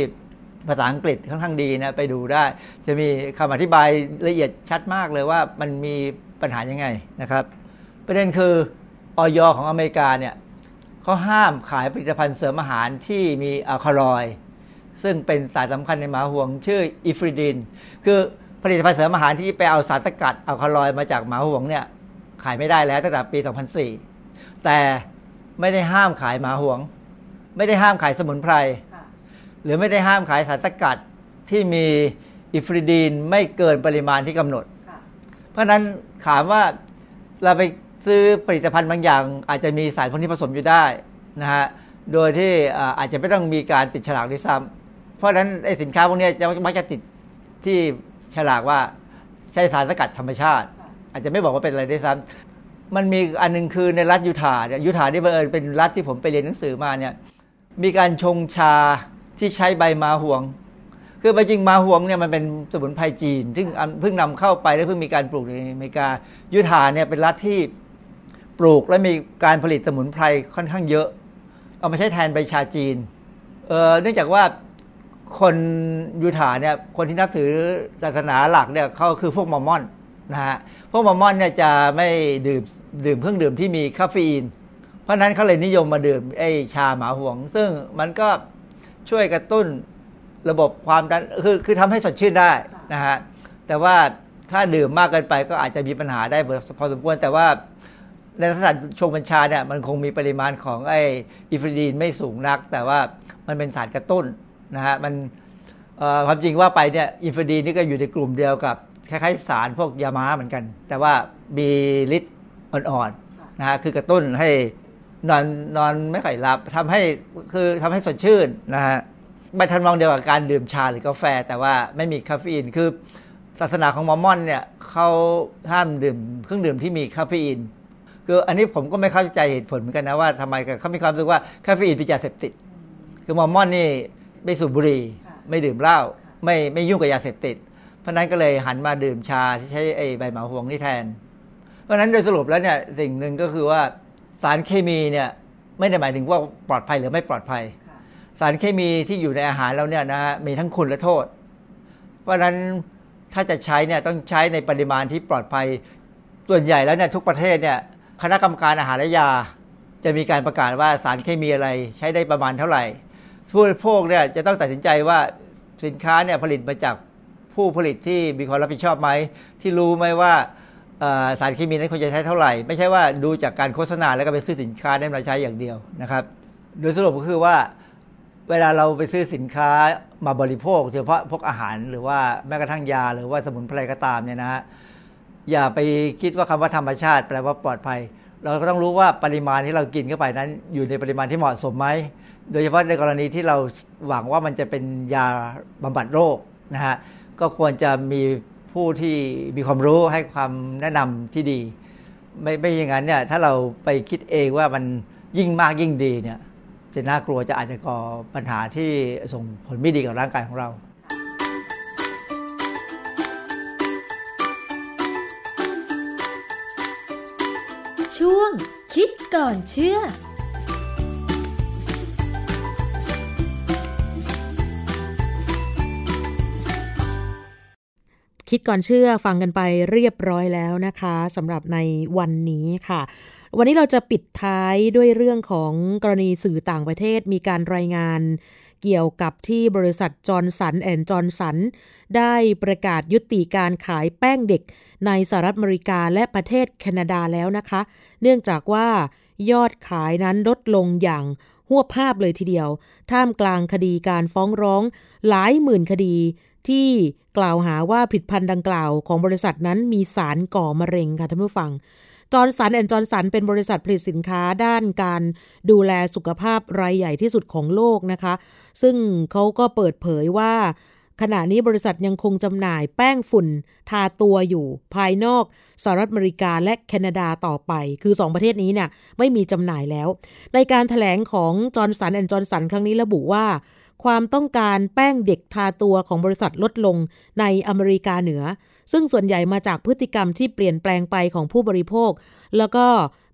ภาษาอังกฤษค่อนข้างดีนะไปดูได้ จะมีคำอธิบายละเอียดชัดมากเลยว่ามันมี ปัญหายังไงนะครับ ประเด็นคือออยของอเมริกาเนี่ยเขาห้ามขายผลิตภัณฑ์เสริมอาหารที่มีอัลคาลอย ซึ่งเป็นสารสำคัญในหมาห่วงชื่ออิฟริดิน คือผลิตภัณฑ์เสริมอาหารที่ไปเอาสารสกัดอัลคาลอยมาจากหมาห่วงเนี่ยขายไม่ได้แล้วตั้งแต่ปี 2004 แต่ไม่ได้ห้ามขายหมาห่วง ไม่ได้ห้ามขายสมุนไพร หรือไม่ได้ห้ามขายสารสกัดที่มีอิฟริดีนไม่เกินปริมาณที่กำหนด เพราะนั้นถามว่าเราไปซื้อผลิตภัณฑ์บางอย่าง อาจจะมีสารพวกนี้ผสมอยู่ได้นะฮะโดยที่อาจจะไม่ต้องมีการติดฉลากด้วยซ้ำเพราะฉะนั้นไอ้สินค้าพวกนี้จะมักจะติดที่ฉลากว่าใช้สารสกัดธรรมชาติ อาจจะไม่บอกว่าเป็นอะไรด้วยซ้ำมันมีอันนึงคือในรัฐยูทาห์ยูทาห์ที่บังเอิญเป็นรัฐที่ผมไปเรียนหนังสือมาเนี่ยมีการชงชาที่ใช้ใบมาห่วง คือจริงมาห่วงเนี่ยมันเป็นสมุนไพรจีน ซึ่งเพิ่งนำเข้าไปและเพิ่งมีการปลูกในอเมริกายุทธาเนี่ยเป็นรัฐที่ปลูกและมีการผลิตสมุนไพรค่อนข้างเยอะ เอามาใช้แทนใบชาจีนเเนื่องจากว่าคนยูทาเนี่ยคนที่นับถือศาสนาหลักเนี่ยเขาคือพวกมอมมอนนะฮะพวกมอมมอนเนี่ยจะไม่ดื่มดื่มเครื่องดื่มที่มีคาเฟอีน เพราะนั้นเขาเลยนิยมมาดื่มไอ้ชาหมาฮวง ซึ่งมันก็ช่วยกระตุ้น ระบบความดันคือคือทำให้สดชื่นได้นะฮะแต่ว่าถ้าดื่มมากเกินไปก็อาจจะมีปัญหาได้พอสมควรแต่ว่าในลักษณะชงเป็นชาเนี่ยมันคงมีปริมาณของไอ้เอฟีดรีนไม่สูงนัก แต่ว่ามันเป็นสารกระตุ้นนะฮะมันความจริงว่าไปเนี่ยเอฟีดรีนนี่ก็อยู่ในกลุ่มเดียวกับคล้ายๆสารพวกยาม้าเหมือนกัน แต่ว่ามีฤทธิ์อ่อนๆนะฮะคือกระตุ้นให้นอนนอนไม่ค่อยหลับทำให้คือทำให้สดชื่นนะฮะ ไม่ทันมองเดียวกับการดื่มชาหรือกาแฟแต่ว่าไม่มีคาเฟอีนคือ ศาสนาของมอมมอนเนี่ยเขาห้ามดื่มเครื่องดื่มที่มีคาเฟอีนคืออันนี้ผมก็ไม่เข้าใจเหตุผลเหมือนกันนะว่าทำไมเขามีความรู้สึกว่าคาเฟอีนเป็นยาเสพติด คือมอมมอนนี่ไม่สูบบุหรี่ไม่ดื่มเหล้าไม่ไม่ยุ่งกับยาเสพติด เพราะนั้นก็เลยหันมาดื่มชาที่ใช้ไอ้ใบหมาหวงนี่แทน เพราะนั้นโดยสรุปแล้วเนี่ยสิ่งหนึ่งก็คือว่าสารเคมีเนี่ยไม่ได้หมายถึงว่าปลอดภัยหรือไม่ปลอดภัยารเคมีที่อยู่ในอาหารเราเนี่ยนะมีทั้งคุณและโทษ เพราะฉะนั้นถ้าจะใช้เนี่ยต้องใช้ในปริมาณที่ปลอดภัยส่วนใหญ่แล้วเนี่ยทุกประเทศเนี่ยคณะกรรมการอาหารและยา จะมีการประกาศว่าสารเคมีอะไรใช้ได้ประมาณเท่าไหร่ผู้บริโภคเนี่ยจะต้องตัดสินใจว่าสินค้าเนี่ยผลิตมาจากผู้ผลิตที่มีความรับผิดชอบไหมที่รู้ไหมว่าสารเคมีนั้นควรจะใช้เท่าไหร่ ไม่ใช่ว่าดูจากการโฆษณาแล้วก็ไปซื้อสินค้าได้มาใช้อย่างเดียวนะครับ โดยสรุปก็คือว่า เวลาเราไปซื้อสินค้ามาบริโภคเฉพาะพวกอาหารหรือว่าแม้กระทั่งยาหรือว่าสมุนไพรก็ตามเนี่ยนะฮะอย่าไปคิดว่าคำว่าธรรมชาติ แปลว่าปลอดภัย เราก็ต้องรู้ว่าปริมาณที่เรากินเข้าไปนั้น อยู่ในปริมาณที่เหมาะสมไหมโดยเฉพาะในกรณีที่เราหวังว่ามันจะเป็นยาบำบัดโรคนะฮะก็ควรจะมีผู้ที่มีความรู้ให้ความแนะนำที่ดี ไม่ไม่อย่างนั้นเนี่ยถ้าเราไปคิดเองว่ามันยิ่งมากยิ่งดีเนี่ย จะน่ากลัวจะอาจจะก่อปัญหาที่ส่งผลไม่ดีกับร่างกายของเรา
ช่วงคิดก่อนเชื่อ
คิดก่อนเชื่อฟังกันไปเรียบร้อยแล้วนะคะสำหรับในวันนี้ค่ะ วันนี้เราจะปิดท้ายด้วยเรื่องของกรณีสื่อต่างประเทศมีการรายงานเกี่ยวกับที่บริษัทจอห์นสันแอนด์จอห์นสันได้ประกาศยุติการขายแป้งเด็กในสหรัฐอเมริกาและประเทศแคนาดาแล้วนะคะ เนื่องจากว่ายอดขายนั้นลดลงอย่างฮวบฮาบเลยทีเดียว ท่ามกลางคดีการฟ้องร้องหลายหมื่นคดี ที่กล่าวหาว่าผลิตภัณฑ์ดังกล่าวของบริษัทนั้นมีสารก่อมะเร็งค่ะท่านผู้ฟังจอห์นสันแอนด์จอห์นสันเป็นบริษัทผลิตสินค้าด้านการดูแลสุขภาพรายใหญ่ที่สุดของโลกนะคะ ซึ่งเขาก็เปิดเผยว่า ขณะนี้บริษัทยังคงจำหน่ายแป้งฝุ่นทาตัวอยู่ ภายนอกสหรัฐอเมริกาและแคนาดาต่อไป คือ 2 ประเทศนี้เนี่ยไม่มีจำหน่ายแล้ว ในการแถลงของจอห์นสันแอนด์จอห์นสันครั้งนี้ระบุว่า ความต้องการแป้งเด็กทาตัวของบริษัทลดลงในอเมริกาเหนือ ซึ่งส่วนใหญ่มาจากพฤติกรรมที่เปลี่ยนแปลงไปของผู้บริโภค แล้วก็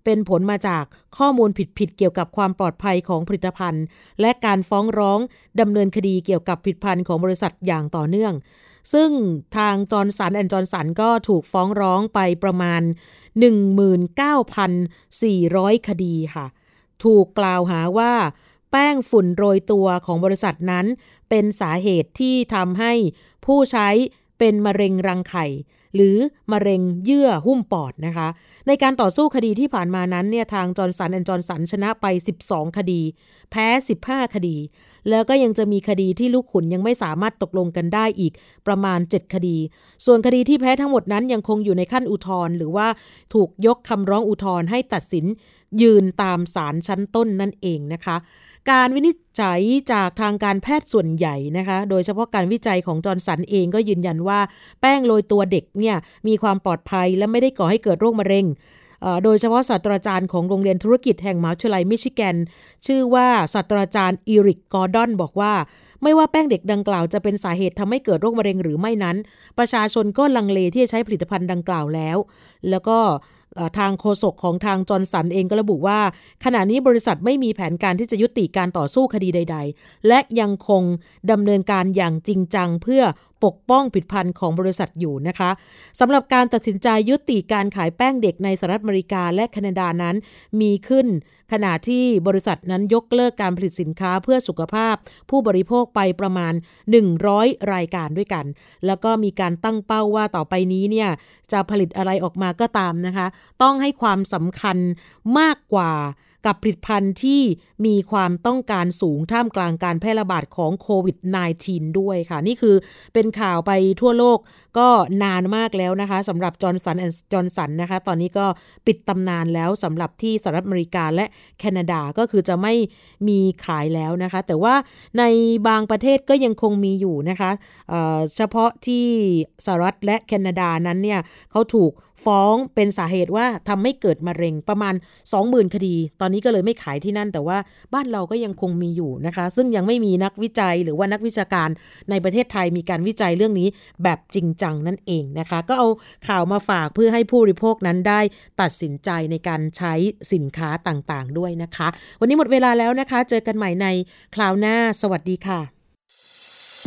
เป็นผลมาจากข้อมูลผิดๆเกี่ยวกับความปลอดภัยของผลิตภัณฑ์ และการฟ้องร้องดำเนินคดีเกี่ยวกับผลิตภัณฑ์ของบริษัทอย่างต่อเนื่อง ซึ่งทางจอห์นสันแอนด์จอห์นสันก็ถูกฟ้องร้องไปประมาณ 19,400 คดีค่ะ ถูกกล่าวหาว่า แป้งฝุ่นโรยตัวของบริษัทนั้น เป็นสาเหตุที่ทำให้ผู้ใช้เป็นมะเร็งรังไข่ หรือมะเร็งเยื่อหุ้มปอดนะคะ ในการต่อสู้คดีที่ผ่านมานั้นเนี่ยทางจอห์นสันแอนด์จอห์นสันชนะไป 12 คดี แพ้ 15 คดี แล้วก็ยังจะมีคดีที่ลูกขุนยังไม่สามารถตกลงกันได้อีกประมาณ 7 คดี ส่วนคดีที่แพ้ทั้งหมดนั้นยังคงอยู่ในขั้นอุทธรณ์หรือว่าถูกยกคำร้องอุทธรณ์ให้ตัดสิน ยืนตามศาลชั้นต้นนั่นเองนะคะ การวินิจฉัยจากทางการแพทย์ส่วนใหญ่นะคะ โดยเฉพาะการวิจัยของจอร์นสันเองก็ยืนยันว่า แป้งโรยตัวเด็กเนี่ยมีความปลอดภัยและไม่ได้ก่อให้เกิดโรคมะเร็งโดยเฉพาะศาสตราจารย์ของโรงเรียนธุรกิจแห่งมหาวิทยาลัยมิชิแกน ชื่อว่าศาสตราจารย์อีริกกอร์ดอนบอกว่า ไม่ว่าแป้งเด็กดังกล่าวจะเป็นสาเหตุทำให้เกิดโรคมะเร็งหรือไม่นั้น ประชาชนก็ลังเลที่จะใช้ผลิตภัณฑ์ดังกล่าวแล้ว แล้วก็ ทางโฆษกของทางจอร์นสันเองก็ระบุว่า ขณะนี้บริษัทไม่มีแผนการที่จะยุติการต่อสู้คดีใด ๆ และยังคงดำเนินการอย่างจริงจังเพื่อ ปกป้องผลิตภัณฑ์ของบริษัทอยู่นะคะสำหรับการตัดสินใจยุติการขายแป้งเด็กในสหรัฐอเมริกาและแคนาดานั้น มีขึ้นขณะที่บริษัทนั้นยกเลิกการผลิตสินค้าเพื่อสุขภาพ ผู้บริโภคไปประมาณ 100 รายการด้วยกัน แล้วก็มีการตั้งเป้าว่าต่อไปนี้เนี่ยจะผลิตอะไรออกมาก็ตามนะคะ ต้องให้ความสำคัญมากกว่า กับผลิตภัณฑ์ที่มีความต้องการสูงท่ามกลางการแพร่ระบาดของโควิด -19 ด้วยค่ะ นี่คือเป็นข่าวไปทั่วโลกก็นานมากแล้วนะคะสำหรับจอร์นสันแอนด์จอร์นสันนะคะ ตอนนี้ก็ปิดตำนานแล้วสำหรับที่สหรัฐอเมริกาและแคนาดาก็คือจะไม่มีขายแล้วนะคะ แต่ว่าในบางประเทศก็ยังคงมีอยู่นะคะเฉพาะที่สหรัฐและแคนาดานั้นเนี่ยเขาถูก ฟ้องเป็นสาเหตุว่าทำให้เกิดมะเร็งประมาณ 20,000 คดี ตอนนี้ก็เลยไม่ขายที่นั่น แต่ว่าบ้านเราก็ยังคงมีอยู่นะคะ ซึ่งยังไม่มีนักวิจัยหรือว่านักวิชาการในประเทศไทยมีการวิจัยเรื่องนี้แบบจริงจังนั่นเองนะคะ ก็เอาข่าวมาฝากเพื่อให้ผู้บริโภคนั้นได้ตัดสินใจในการใช้สินค้าต่างๆ ด้วยนะคะ วันนี้หมดเวลาแล้วนะคะ เจอกันใหม่ในคราวหน้า สวัสดีค่ะ